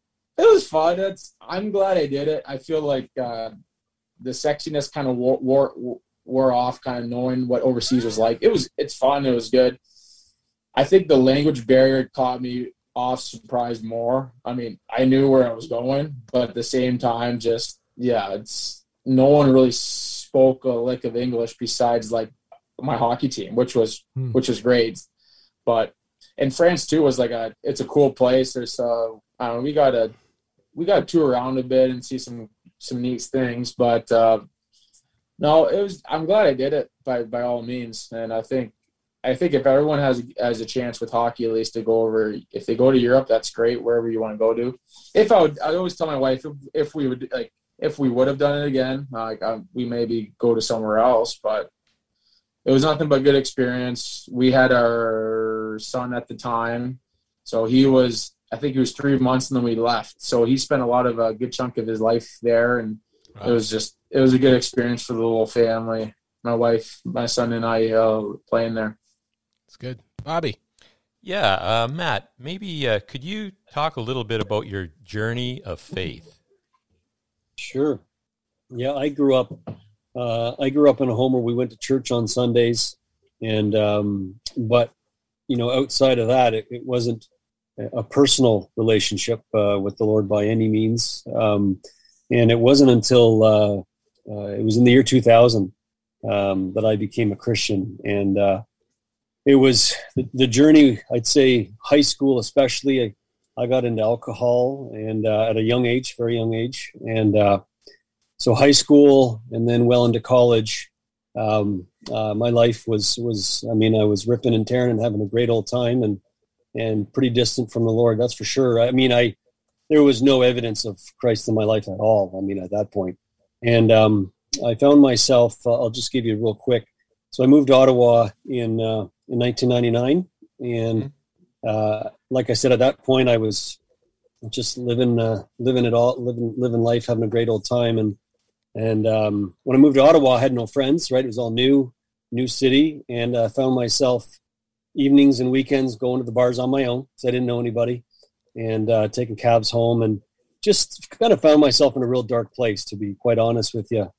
Speaker 23: was fun. It's I'm glad I did it. I feel like uh, the sexiness kind of wore, wore wore off, kind of knowing what overseas was like. It was it's fun. It was good. I think the language barrier caught me off surprised more. I mean, I knew where I was going, but at the same time, just yeah, it's no one really spoke a lick of English besides like my hockey team, which was hmm. which was great. But in France too was like a it's a cool place. There's uh I we got to we got to tour around a bit and see some some neat things. But uh, no, it was I'm glad I did it by by all means, and I think I think if everyone has has a chance with hockey, at least to go over, if they go to Europe, that's great. Wherever you want to go to. If I would, I always tell my wife if, if we would like if we would have done it again, like um, we maybe go to somewhere else. But it was nothing but good experience. We had our son at the time, so he was I think he was three months, and then we left. So he spent a lot of a good chunk of his life there, and wow. it was just it was a good experience for the little family. My wife, my son, and I uh, playing there.
Speaker 17: It's good. Bobby.
Speaker 18: Yeah, uh, Matt, maybe uh, could you talk a little bit about your journey of faith?
Speaker 22: Sure. Yeah, I grew up. Uh, I grew up in a home where we went to church on Sundays, and um, but you know, outside of that, it, it wasn't a personal relationship uh, with the Lord by any means. Um, and it wasn't until uh, uh, it was in the year 2000 um, that I became a Christian, and uh, it was the, the, journey. I'd say high school, especially. I, I got into alcohol and uh, at a young age, very young age, and uh, so high school and then well into college. Um, my life was was I mean I was ripping and tearing and having a great old time and and pretty distant from the Lord. That's for sure. I mean, I there was no evidence of Christ in my life at all. I mean, at that point, and um, I found myself. Uh, I'll just give you real quick. So I moved to Ottawa in uh, in 1999, and uh, like I said, at that point, I was just living uh, living it all, living living life, having a great old time. And and um, when I moved to Ottawa, I had no friends. Right, it was all new, new city, and I uh, found myself evenings and weekends going to the bars on my own because I didn't know anybody, and uh, taking cabs home, and just kind of found myself in a real dark place, to be quite honest with you.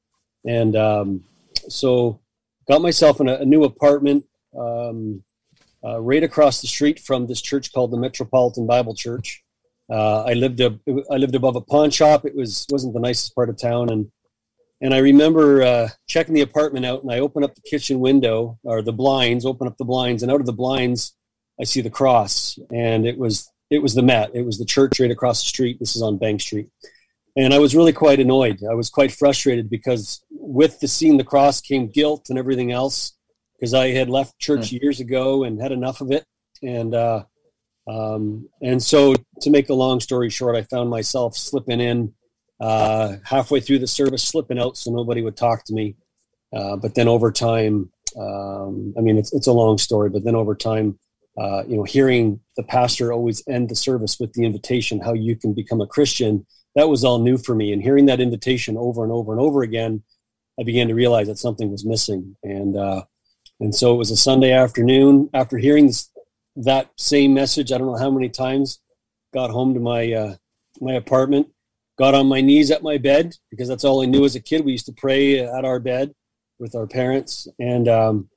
Speaker 22: And um, so, got myself in a, a new apartment. Um, uh, right across the street from this church called the Metropolitan Bible Church. Uh, I lived a, I lived above a pawn shop. It was wasn't the nicest part of town, and and I remember uh, checking the apartment out, and I open up the kitchen window or the blinds, open up the blinds, and out of the blinds, I see the cross, and it was it was the Met. It was the church right across the street. This is on Bank Street, and I was really quite annoyed. I was quite frustrated because with the seeing the cross came guilt and everything else because I had left church mm. years ago and had enough of it. And uh, um, and so, to make a long story short, I found myself slipping in uh, halfway through the service, slipping out so nobody would talk to me. Uh, but then over time, um, I mean, it's it's a long story. But then over time, uh, you know, hearing the pastor always end the service with the invitation, how you can become a Christian, that was all new for me. And hearing that invitation over and over and over again, I began to realize that something was missing. And uh, and so it was a Sunday afternoon after hearing that same message. I don't know how many times. Got home to my uh, my apartment, got on my knees at my bed because that's all I knew as a kid. We used to pray at our bed with our parents, and um,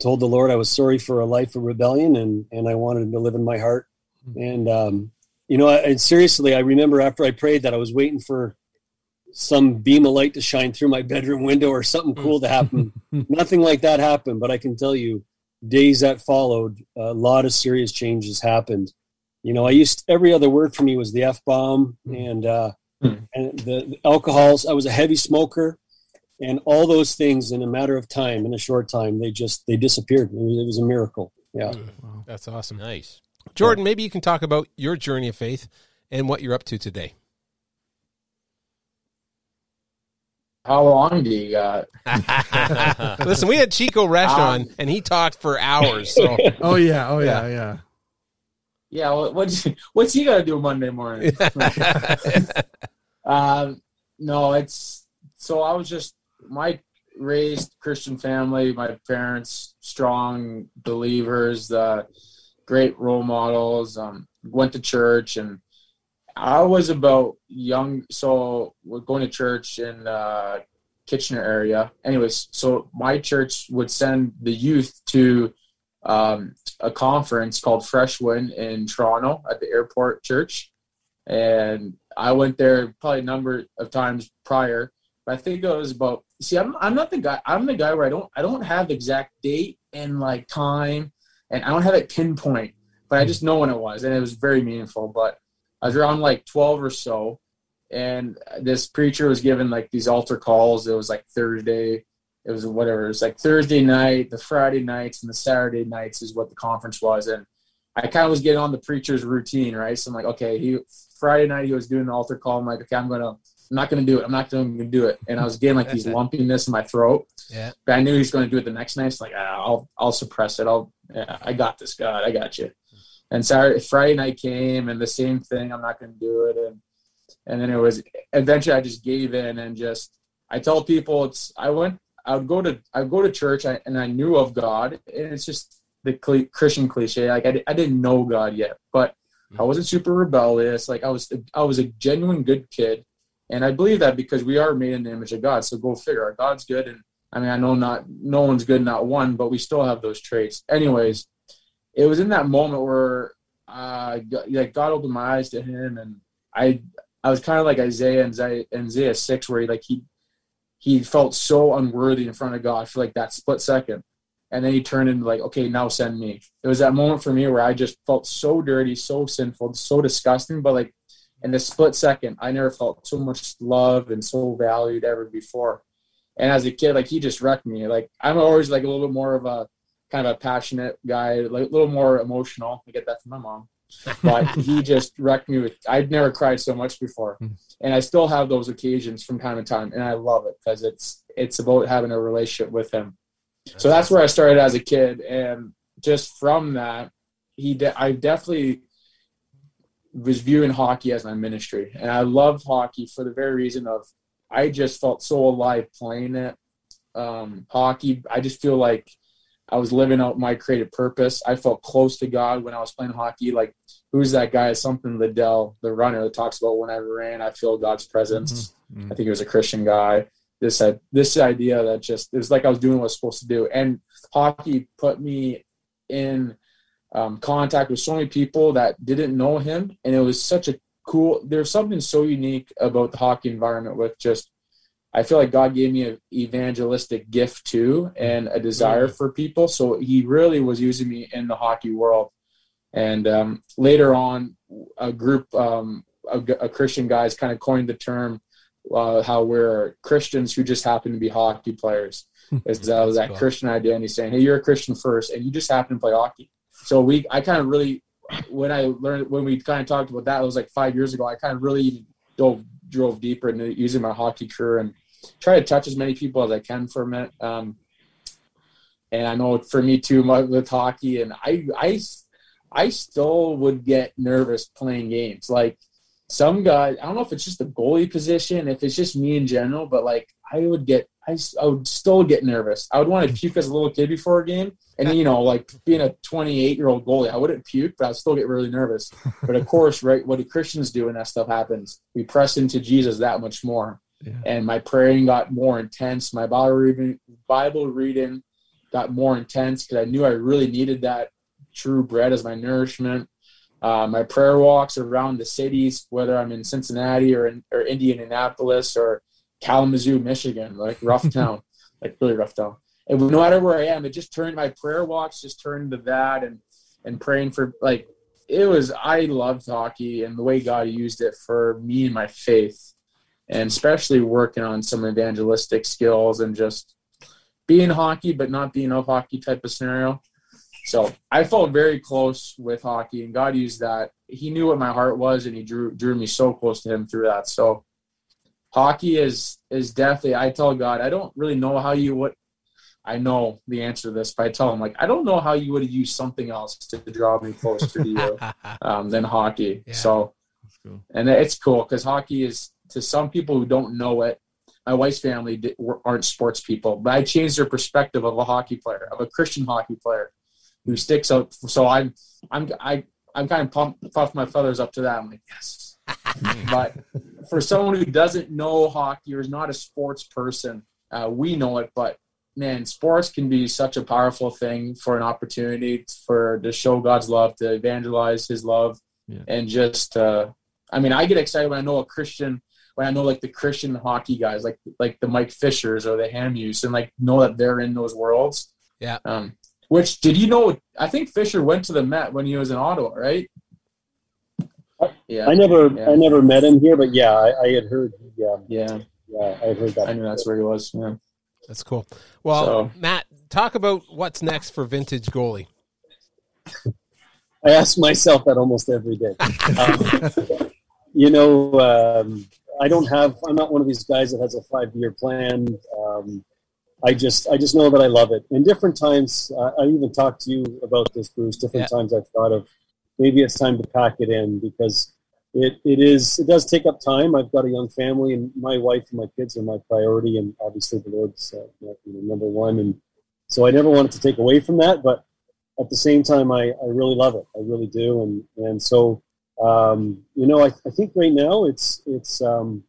Speaker 22: told the Lord I was sorry for a life of rebellion, and and I wanted to live in my heart. Hmm. And um, you know, and seriously, I remember after I prayed that I was waiting for some beam of light to shine through my bedroom window or something mm. cool to happen. Nothing like that happened, but I can tell you, days that followed, a lot of serious changes happened. You know, I used every other word for me was the f bomb mm. and uh, mm. and the, the alcohols. I was a heavy smoker, and all those things in a matter of time, in a short time, they just they disappeared. It was, it was a miracle. Yeah,
Speaker 17: wow. that's awesome.
Speaker 18: Nice,
Speaker 17: Jordan. Maybe you can talk about your journey of faith and what you're up to today.
Speaker 23: How long do you got?
Speaker 17: Listen, we had Chico Resch um, on, and he talked for hours. So.
Speaker 19: oh yeah, oh yeah, yeah.
Speaker 23: Yeah, well, what's what's he got to do Monday morning? um, no, it's so I was just my raised Christian family. My parents strong believers, uh, great role models. Um, went to church and I was about young, so we're going to church in uh, Kitchener area. Anyways, so my church would send the youth to um, a conference called Fresh Wind in Toronto at the airport church, and I went there probably a number of times prior. But I think it was about. See, I'm I'm not the guy. I'm the guy where I don't I don't have the exact date and like time, and I don't have it pinpoint, but I just know when it was, and it was very meaningful. But I was around like 12 or so, and this preacher was giving like these altar calls. It was like Thursday, it was whatever. It was like Thursday night, the Friday nights, and the Saturday nights is what the conference was. And I kind of was getting on the preacher's routine, right? So I'm like, okay, he Friday night he was doing the altar call. I'm like, okay, I'm gonna, I'm not gonna do it. I'm not gonna do it. And I was getting like these lumpiness in my throat.
Speaker 17: Yeah.
Speaker 23: But I knew he was going to do it the next night. It's like, ah, I'll, I'll suppress it. I'll, yeah, I got this, God, I got you and Saturday, Friday night came, and the same thing. I'm not going to do it, and and then it was eventually I just gave in and just I tell people it's I went I would go to I would go to church and I knew of God, and it's just the Christian cliche. Like I, I didn't know God yet, but I wasn't super rebellious. Like I was I was a genuine good kid, and I believe that because we are made in the image of God. So go figure. God's good, and I mean I know not no one's good, not one, but we still have those traits. Anyways, it was in that moment where uh, like God opened my eyes to Him, and I I was kind of like Isaiah and Isaiah, Isaiah six, where he like he he felt so unworthy in front of God for like that split second, and then he turned into like, okay, now send me. It was that moment for me where I just felt so dirty, so sinful, so disgusting, but like in the split second, I never felt so much love and so valued ever before. And as a kid, like he just wrecked me. Like I'm always like a little bit more of a kind of a passionate guy, like a little more emotional. I get that from my mom, but he just wrecked me with. I'd never cried so much before, and I still have those occasions from time to time, and I love it because it's it's about having a relationship with him. So that's where I started as a kid, and just from that, he de- I definitely was viewing hockey as my ministry, and I loved hockey for the very reason of I just felt so alive playing it. Um, hockey, I just feel like I was living out my creative purpose. I felt close to God when I was playing hockey. Like, who's that guy? Something Liddell, the runner, that talks about when I ran, I feel God's presence.
Speaker 19: Mm-hmm.
Speaker 23: I think he was a Christian guy. This had this idea that just it was like I was doing what I was supposed to do, and hockey put me in um, contact with so many people that didn't know him, and it was such a cool. There's something so unique about the hockey environment with just. I feel like God gave me an evangelistic gift too, and a desire for people. So He really was using me in the hockey world. And um, later on, a group, um, a Christian guys, kind of coined the term uh, how we're Christians who just happen to be hockey players. Is that was that
Speaker 17: cool.
Speaker 23: Christian identity saying, "Hey, you're a Christian first, and you just happen to play hockey." So we, I kind of really, when I learned when we kind of talked about that, it was like five years ago. I kind of really dove drove deeper into using my hockey career and try to touch as many people as I can for a minute. Um, and I know for me too my, with hockey, and I, I, I still would get nervous playing games. Like some guys, I don't know if it's just the goalie position, if it's just me in general, but like I would get, I, I would still get nervous. I would want to puke as a little kid before a game. And you know, like being a 28 year old goalie, I wouldn't puke, but I'd still get really nervous. But of course, right, what do Christians do when that stuff happens? We press into Jesus that much more. And my praying got more intense. My Bible reading, Bible reading got more intense because I knew I really needed that true bread as my nourishment. Uh, my prayer walks around the cities, whether I'm in Cincinnati or in or Indianapolis or Kalamazoo, Michigan, like rough town, like really rough town. And no matter where I am, it just turned my prayer walks just turned to that and and praying for like it was. I loved hockey and the way God used it for me and my faith, and especially working on some evangelistic skills and just being hockey but not being a hockey type of scenario. So I felt very close with hockey, and God used that. He knew what my heart was, and He drew drew me so close to Him through that. So hockey is is definitely. I tell God, I don't really know how you would. I know the answer to this, but I tell him like I don't know how you would have used something else to draw me closer to you um, than hockey. So, and it's cool because hockey is to some people who don't know it. My wife's family aren't sports people, but I changed their perspective of a hockey player, of a Christian hockey player who sticks out. So I'm, I'm, I, I'm kind of pumped, puff my feathers up to that. I'm like, yes. but for someone who doesn't know hockey or is not a sports person, uh, we know it. But man, sports can be such a powerful thing for an opportunity for to show God's love, to evangelize His love, and just. Uh, I mean, I get excited when I know a Christian when I know like the Christian hockey guys, like like the Mike Fishers or the Hamhuis, and like know that they're in those worlds.
Speaker 17: Yeah.
Speaker 23: Um, which did you know? I think Fisher went to the Met when he was in Ottawa, right? Yeah.
Speaker 22: I never,
Speaker 23: Yeah.
Speaker 22: I never met him here, but yeah, I, I had heard. Yeah,
Speaker 23: yeah,
Speaker 22: yeah, I heard that.
Speaker 23: I knew that's where he was. Yeah.
Speaker 17: That's cool. Well,
Speaker 23: So-
Speaker 17: Matt, talk about what's next for Vintage Goalie.
Speaker 22: I ask myself that almost every day. Um, you know, um, I don't have. I'm not one of these guys that has a five year plan. Um, I just, I just know that I love it. In different times, uh, I even talked to you about this, Bruce. Different times I've thought of maybe it's time to pack it in because it, it is, it does take up time. I've got a young family, and my wife and my kids are my priority, and obviously the Lord's uh, you know, number one. And so I never wanted to take away from that, but at the same time, I, I really love it. I really do. And, and so, um, you know, I, I think right now it's, it's, um,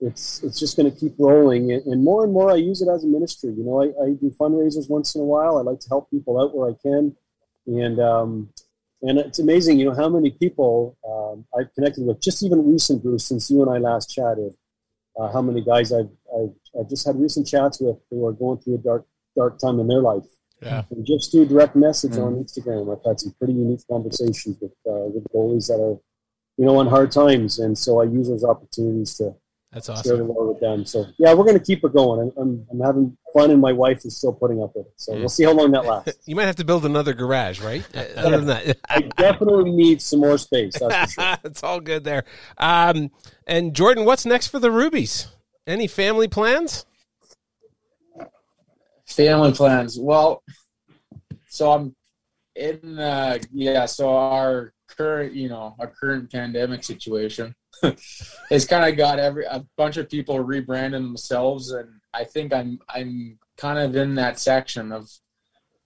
Speaker 22: it's, it's just going to keep rolling and, more and more I use it as a ministry. You know, I, I do fundraisers once in a while. I like to help people out where I can. And, um, and it's amazing, you know, how many people um, I've connected with, just even recent, Bruce, since you and I last chatted, uh, how many guys I've, I've, I've just had recent chats with who are going through a dark, dark time in their life.
Speaker 17: Yeah.
Speaker 22: And just through direct message on Instagram, I've had some pretty unique conversations with uh, with goalies that are, you know, on hard times, and so I use those opportunities to
Speaker 17: That's awesome.
Speaker 22: share the load with them. So yeah, we're going to keep it going. I'm, I'm, having fun, and my wife is still putting up with it. So we'll see how long that lasts.
Speaker 17: You might have to build another garage, right? Uh, Other than that,
Speaker 22: I definitely need some more space. That's for sure.
Speaker 17: it's all good there. Um, and Jordan, what's next for the Rubies? Any family plans?
Speaker 23: Family plans. Well, so I'm in. Uh, yeah. So our current, you know, our current pandemic situation has kind of got every a bunch of people rebranding themselves, and I think I'm I'm kind of in that section of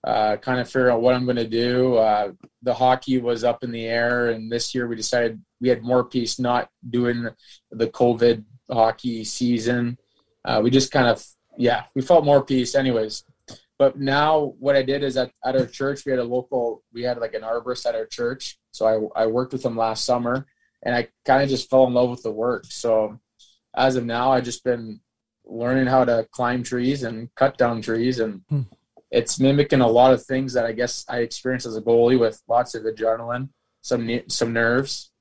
Speaker 23: uh, kind of figure out what I'm going to do. Uh, the hockey was up in the air, and this year we decided we had more peace not doing the COVID hockey season. Uh, we just kind of, yeah, we felt more peace, anyways. But now what I did is at, at our church, we had a local, we had like an arborist at our church. So I, I worked with him last summer and I kind of just fell in love with the work. So as of now, I've just been learning how to climb trees and cut down trees and
Speaker 19: Hmm.
Speaker 23: it's mimicking a lot of things that I guess I experienced as a goalie with lots of adrenaline, some some nerves,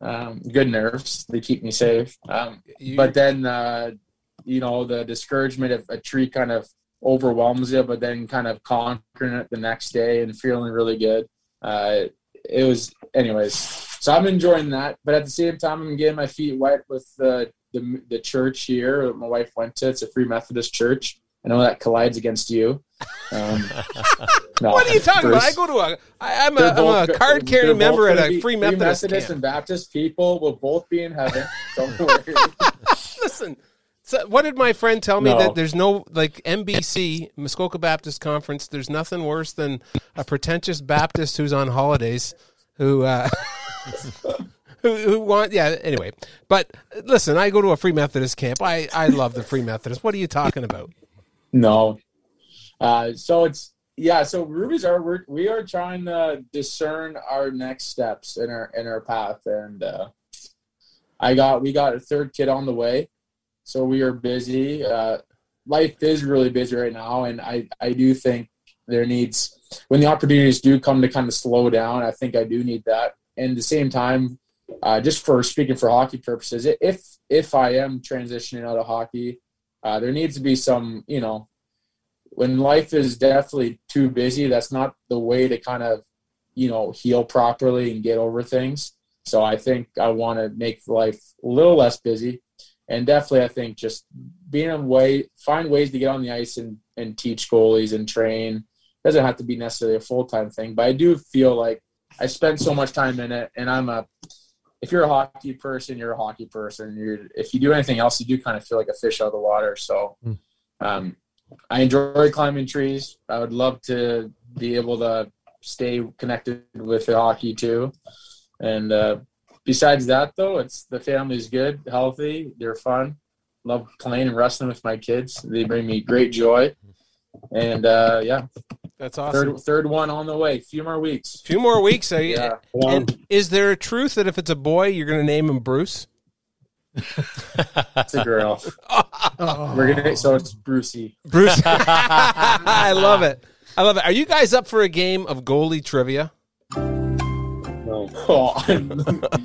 Speaker 23: um, good nerves. They keep me safe. Um, but then uh, you know the discouragement if a tree kind of overwhelms you, but then kind of conquering it the next day and feeling really good. Uh, it was, anyways. So I'm enjoying that, but at the same time, I'm getting my feet wet with the the, the church here. that My wife went to. It's a Free Methodist church. I know that collides against you. Um, no,
Speaker 17: what are you talking about? I go to a. I, I'm a, I'm a card carrying member at a Free Methodist,
Speaker 23: Methodist
Speaker 17: camp.
Speaker 23: and Baptist people will both be in heaven. Don't worry.
Speaker 17: Listen, so what did my friend tell me
Speaker 23: No.
Speaker 17: that there's no like MBC Muskoka Baptist Conference? There's nothing worse than a pretentious Baptist who's on holidays who. Uh, Who, who want yeah anyway but listen i go to a free methodist camp i i love the free methodist what are you talking about
Speaker 23: No. Uh, so it's yeah. So Ruby's are we're, we are trying to discern our next steps in our in our path, and uh, I got we got a third kid on the way, so we are busy. Uh, life is really busy right now, and I I do think there needs when the opportunities do come to kind of slow down. I think I do need that, and at the same time. Uh, just for speaking for hockey purposes, if if I am transitioning out of hockey, uh, there needs to be some, you know, when life is definitely too busy, that's not the way to kind of, you know, heal properly and get over things. So I think I want to make life a little less busy. And definitely, I think just being a way, find ways to get on the ice and, and teach goalies and train. Doesn't have to be necessarily a full time thing, but I do feel like I spend so much time in it, and I'm a. If you're a hockey person, you're a hockey person. You're if you do anything else, you do kind of feel like a fish out of the water. So, um, I enjoy climbing trees. I would love to be able to stay connected with the hockey too. And uh, besides that, though, it's the family's good, healthy, they're fun. Love playing and wrestling with my kids. They bring me great joy. And uh, yeah,
Speaker 17: that's awesome
Speaker 23: third third one on the way. few more weeks.
Speaker 17: few more weeks are you,
Speaker 23: Yeah.
Speaker 17: and is there a truth that if it's a boy you're going to name him bruce
Speaker 23: It's a girl. We're gonna so it's Brucey.
Speaker 17: bruce i love it i love it are you guys up for a game of goalie trivia
Speaker 22: No.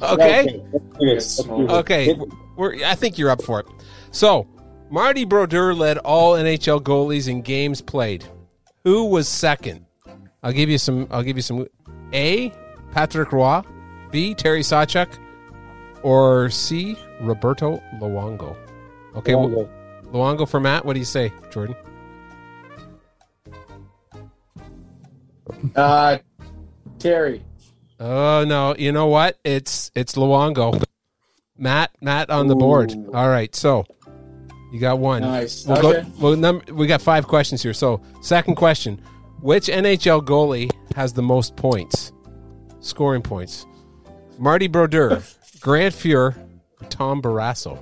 Speaker 23: Oh,
Speaker 17: okay
Speaker 22: Yes.
Speaker 17: Okay, we're, I think you're up for it. So, Marty Brodeur led all NHL goalies in games played. Who was second? I'll give you some. I'll give you some. A. Patrick Roy, B. Terry Sawchuk, or C. Roberto Luongo. Okay,
Speaker 22: Luongo.
Speaker 17: Lu- Luongo for Matt. What do you say, Jordan?
Speaker 23: Uh, Terry.
Speaker 17: Oh no! You know what? It's it's Luongo. Matt, Matt on the board. All right, so you got one.
Speaker 23: Nice.
Speaker 17: We'll
Speaker 23: Okay.
Speaker 17: go. Well, num- we got five questions here. So, second question: Which NHL goalie has the most points, scoring points? Marty Brodeur, Grant Fuhr, Tom Barrasso.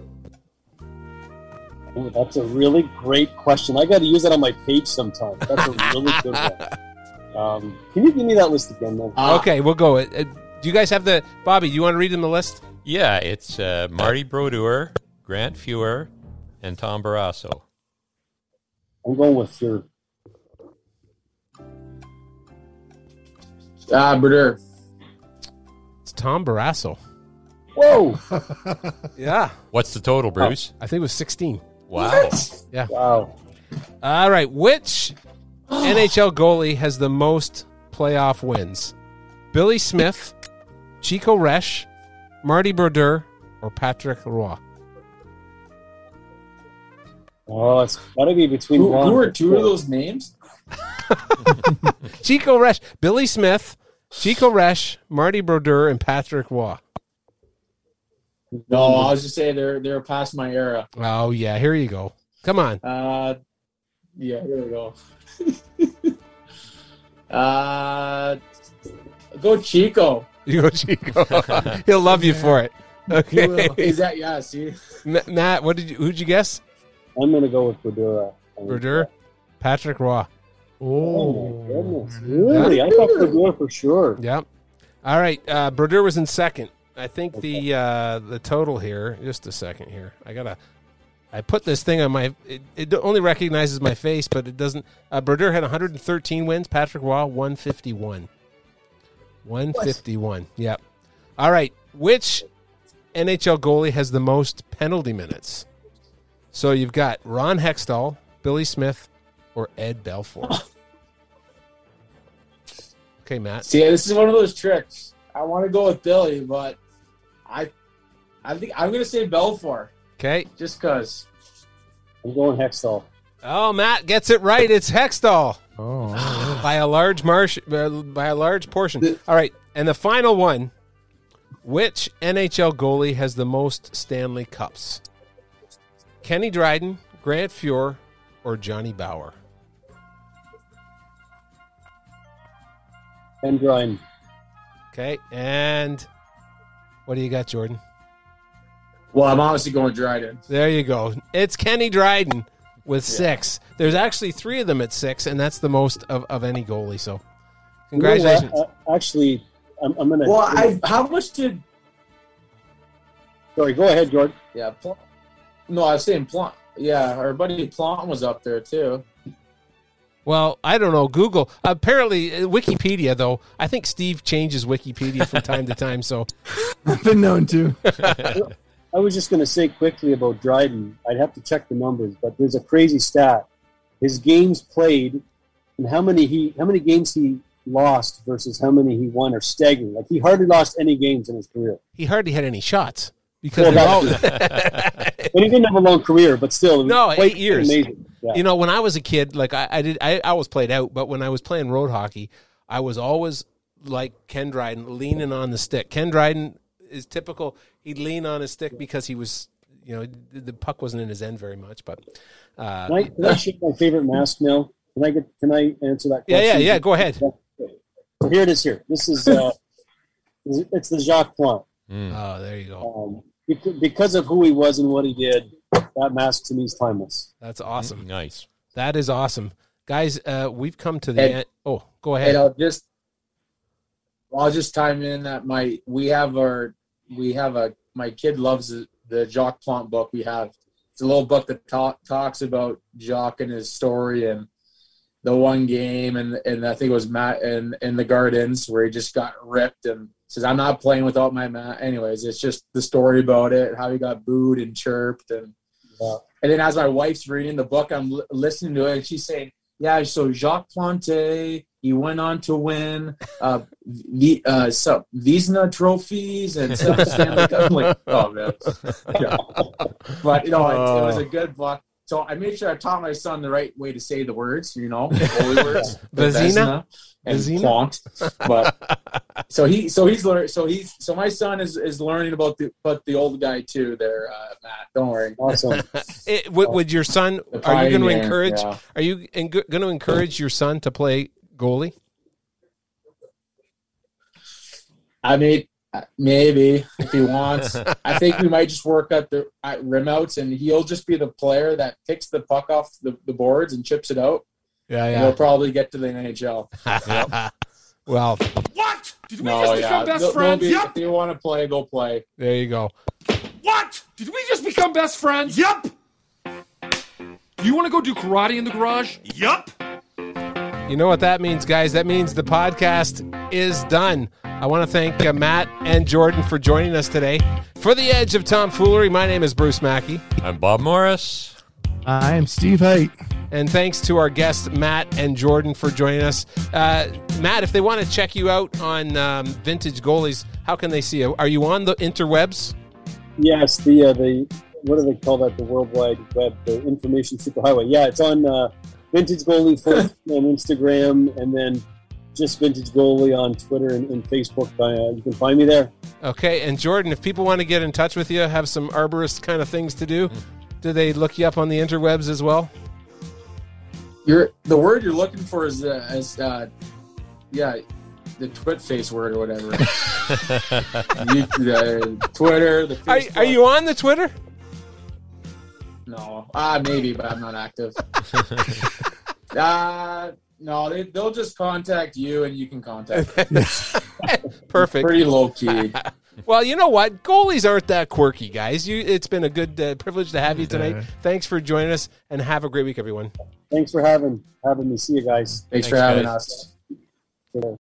Speaker 22: Ooh, that's a really great question. I got to use that on my page sometime. That's a really good one. Um, can you give me that list again, then?
Speaker 17: okay, we'll go. Uh, uh, do you guys have the Bobby? Do you want to read them the list?
Speaker 18: Yeah, it's uh, Marty Brodeur, Grant Fuhr, and Tom Barrasso.
Speaker 22: I'm going with your.
Speaker 23: Ah, Brodeur.
Speaker 17: It's Tom Barrasso.
Speaker 22: Whoa!
Speaker 17: Yeah.
Speaker 18: What's the total, Bruce?
Speaker 17: I think it was 16.
Speaker 18: Wow.
Speaker 17: Yeah.
Speaker 22: Wow.
Speaker 17: All right. Which NHL goalie has the most playoff wins? Billy Smith, Chico Resch, Marty Brodeur, or Patrick Roy?
Speaker 22: Oh, it's got to be between
Speaker 23: Who,
Speaker 22: one.
Speaker 23: who are two
Speaker 22: four.
Speaker 23: of those names?
Speaker 17: Chico Resch, Billy Smith, Chico Resch, Marty Brodeur, and Patrick Roy.
Speaker 23: No, I was just saying they're they're past my era.
Speaker 17: Oh, yeah. Here you go. Come on.
Speaker 23: Uh, yeah, here we go. uh, go Chico.
Speaker 17: You go, Chico. He'll love you for it. Okay.
Speaker 23: Is that yeah? See,
Speaker 17: Ma- Matt, what did you? Who'd you guess?
Speaker 22: I'm going to go with Brodeur.
Speaker 17: Brodeur, Patrick Roy.
Speaker 22: Oh, my goodness. Really? I thought Brodeur for sure.
Speaker 17: Yep. All right. Uh, Brodeur was in second. I think the uh, the total here. Just a second here. I gotta. I put this thing on my. It, it only recognizes my face, but it doesn't. Uh, Brodeur had 113 wins. Patrick Roy 151. 151. Yep. All right. Which NHL goalie has the most penalty minutes? So you've got Ron Hextall, Billy Smith, or Ed Belfour. Okay, Matt.
Speaker 23: see, this is one of those tricks. I want to go with Billy, but I, I think I'm gonna say Belfour
Speaker 17: Okay.
Speaker 23: just because.
Speaker 22: I'm going Hextall.
Speaker 17: Oh, Matt gets it right. It's Hextall. Oh, by a large marsh, uh, by a large portion. All right, and the final one: Which NHL goalie has the most Stanley Cups? Kenny Dryden, Grant Fuhr, or Johnny Bower?
Speaker 22: And Dryden.
Speaker 17: Okay, and what do you got, Jordan?
Speaker 23: Well, I'm obviously going Dryden.
Speaker 17: There you go. It's Kenny Dryden with six. There's actually three of them at six, and that's the most of, of any goalie. So, congratulations.
Speaker 22: You know what? Uh, actually, I'm, I'm going to.
Speaker 23: Well, I how much did
Speaker 22: Sorry, go ahead, Jordan.
Speaker 23: yeah? Pl- no, I was saying Plante. Yeah, our buddy Plante was up there too.
Speaker 17: Well, I don't know. Google. Apparently, uh, Wikipedia, though. I think Steve changes Wikipedia from time to time. So,
Speaker 19: I've been known to.
Speaker 22: I was just going to say quickly about Dryden. I'd have to check the numbers, but there's a crazy stat. His games played and how many he how many games he lost versus how many he won are staggering. Like he hardly lost any games in his career.
Speaker 17: he hardly had any shots because
Speaker 22: Well,
Speaker 17: all-
Speaker 22: And he didn't have a long career, but still,
Speaker 17: no eight years.
Speaker 22: Amazing. Yeah.
Speaker 17: You know, when I was a kid, like I, I did, I, I always played out, but when I was playing road hockey, I was always like Ken Dryden, leaning on the stick. Ken Dryden is typical. He'd lean on his stick because he was, you know, the the puck wasn't in his end very much. But uh,
Speaker 22: Can I, can I share my favorite mask now? Can I get? Can I answer that?
Speaker 17: yeah,
Speaker 22: question?
Speaker 17: yeah, yeah. Go ahead.
Speaker 22: So here it is. Here, this is. Uh, it's the Jacques Plante.
Speaker 17: Oh, there you go.
Speaker 22: Um, because of who he was and what he did, that mask to me is timeless.
Speaker 17: That's awesome.
Speaker 18: Nice.
Speaker 17: That is awesome, guys. Uh, we've come to the
Speaker 23: And-
Speaker 17: end. Oh, go ahead.
Speaker 23: And I'll just I'll just time in that my we have our we have a my kid loves the, Jacques Plante book we have. It's a little book that talk, talks about Jacques and his story and the one game and and I think it was Matt in in the Gardens where he just got ripped and says I'm not playing without my Matt. Anyways, it's just the story about it, how he got booed and chirped and and then as my wife's reading the book, I'm li- listening to it and she's saying, yeah, so Jacques Plante, he went on to win uh, the uh, some Vizna trophies and some Stanley Cup. I'm like, oh man, yeah. But you know, it, it was a good book. So I made sure I taught my son the right way to say the words. You know, the holy words, the
Speaker 17: Vizina?
Speaker 23: and
Speaker 17: Vizina?
Speaker 23: Plant. But so he, so he's learning. So he's, so my son is is learning about the about the old guy too. There, uh, Matt. Don't worry.
Speaker 22: Awesome.
Speaker 17: It, would, would your son? Are you going to encourage?
Speaker 23: yeah.
Speaker 17: Are you going to encourage your son to play goalie?
Speaker 23: I mean, uh, maybe if he wants. I think we might just work at the at rim outs, and he'll just be the player that picks the puck off the, the boards and chips it out.
Speaker 17: Yeah,
Speaker 23: And
Speaker 17: yeah.
Speaker 23: he'll probably get to the NHL.
Speaker 17: Well,
Speaker 14: What? Did we
Speaker 23: no,
Speaker 14: just
Speaker 23: yeah.
Speaker 14: become best
Speaker 23: They'll- they'll
Speaker 14: friends?
Speaker 23: be-
Speaker 14: Yep.
Speaker 23: If you want to play, go play.
Speaker 17: there you go.
Speaker 14: What? Did we just become best friends? Yep. Do You want to go do karate in the garage? Yup.
Speaker 17: You know what that means, guys? That means the podcast is done. I want to thank uh, Matt and Jordan for joining us today. For the edge of tomfoolery, my name is Bruce Mackey.
Speaker 18: I'm Bob Morris.
Speaker 19: I am Steve Height.
Speaker 17: And thanks to our guests, Matt and Jordan, for joining us. Uh, Matt, if they want to check you out on um, Vintage Goalies, how can they see you? Are you on the interwebs?
Speaker 22: Yes, the uh, the what do they call that? The World Wide Web, the information superhighway. Yeah, it's on uh, Vintage Goalie on Instagram, and then just Vintage Goalie on Twitter and, and Facebook. Uh, you can find me there.
Speaker 17: Okay, and Jordan, if people want to get in touch with you, have some arborist kind of things to do, do they look you up on the interwebs as well?
Speaker 23: You're the word you're looking for is uh, as uh, yeah, the twit face word or whatever. you, the Twitter, the
Speaker 17: are, are you on the Twitter?
Speaker 23: No, ah, maybe, but I'm not active. uh no, they, they'll just contact you, and you can contact. them.
Speaker 17: Perfect.
Speaker 23: Pretty low key.
Speaker 17: well, you know what? Goalies aren't that quirky, guys. You, it's been a good uh, privilege to have you tonight.
Speaker 19: Yeah.
Speaker 17: Thanks for joining us, and have a great week, everyone.
Speaker 22: Thanks for having having me. See you guys.
Speaker 23: Thanks,
Speaker 17: Thanks,
Speaker 23: for having
Speaker 17: guys.
Speaker 23: us.
Speaker 22: Good.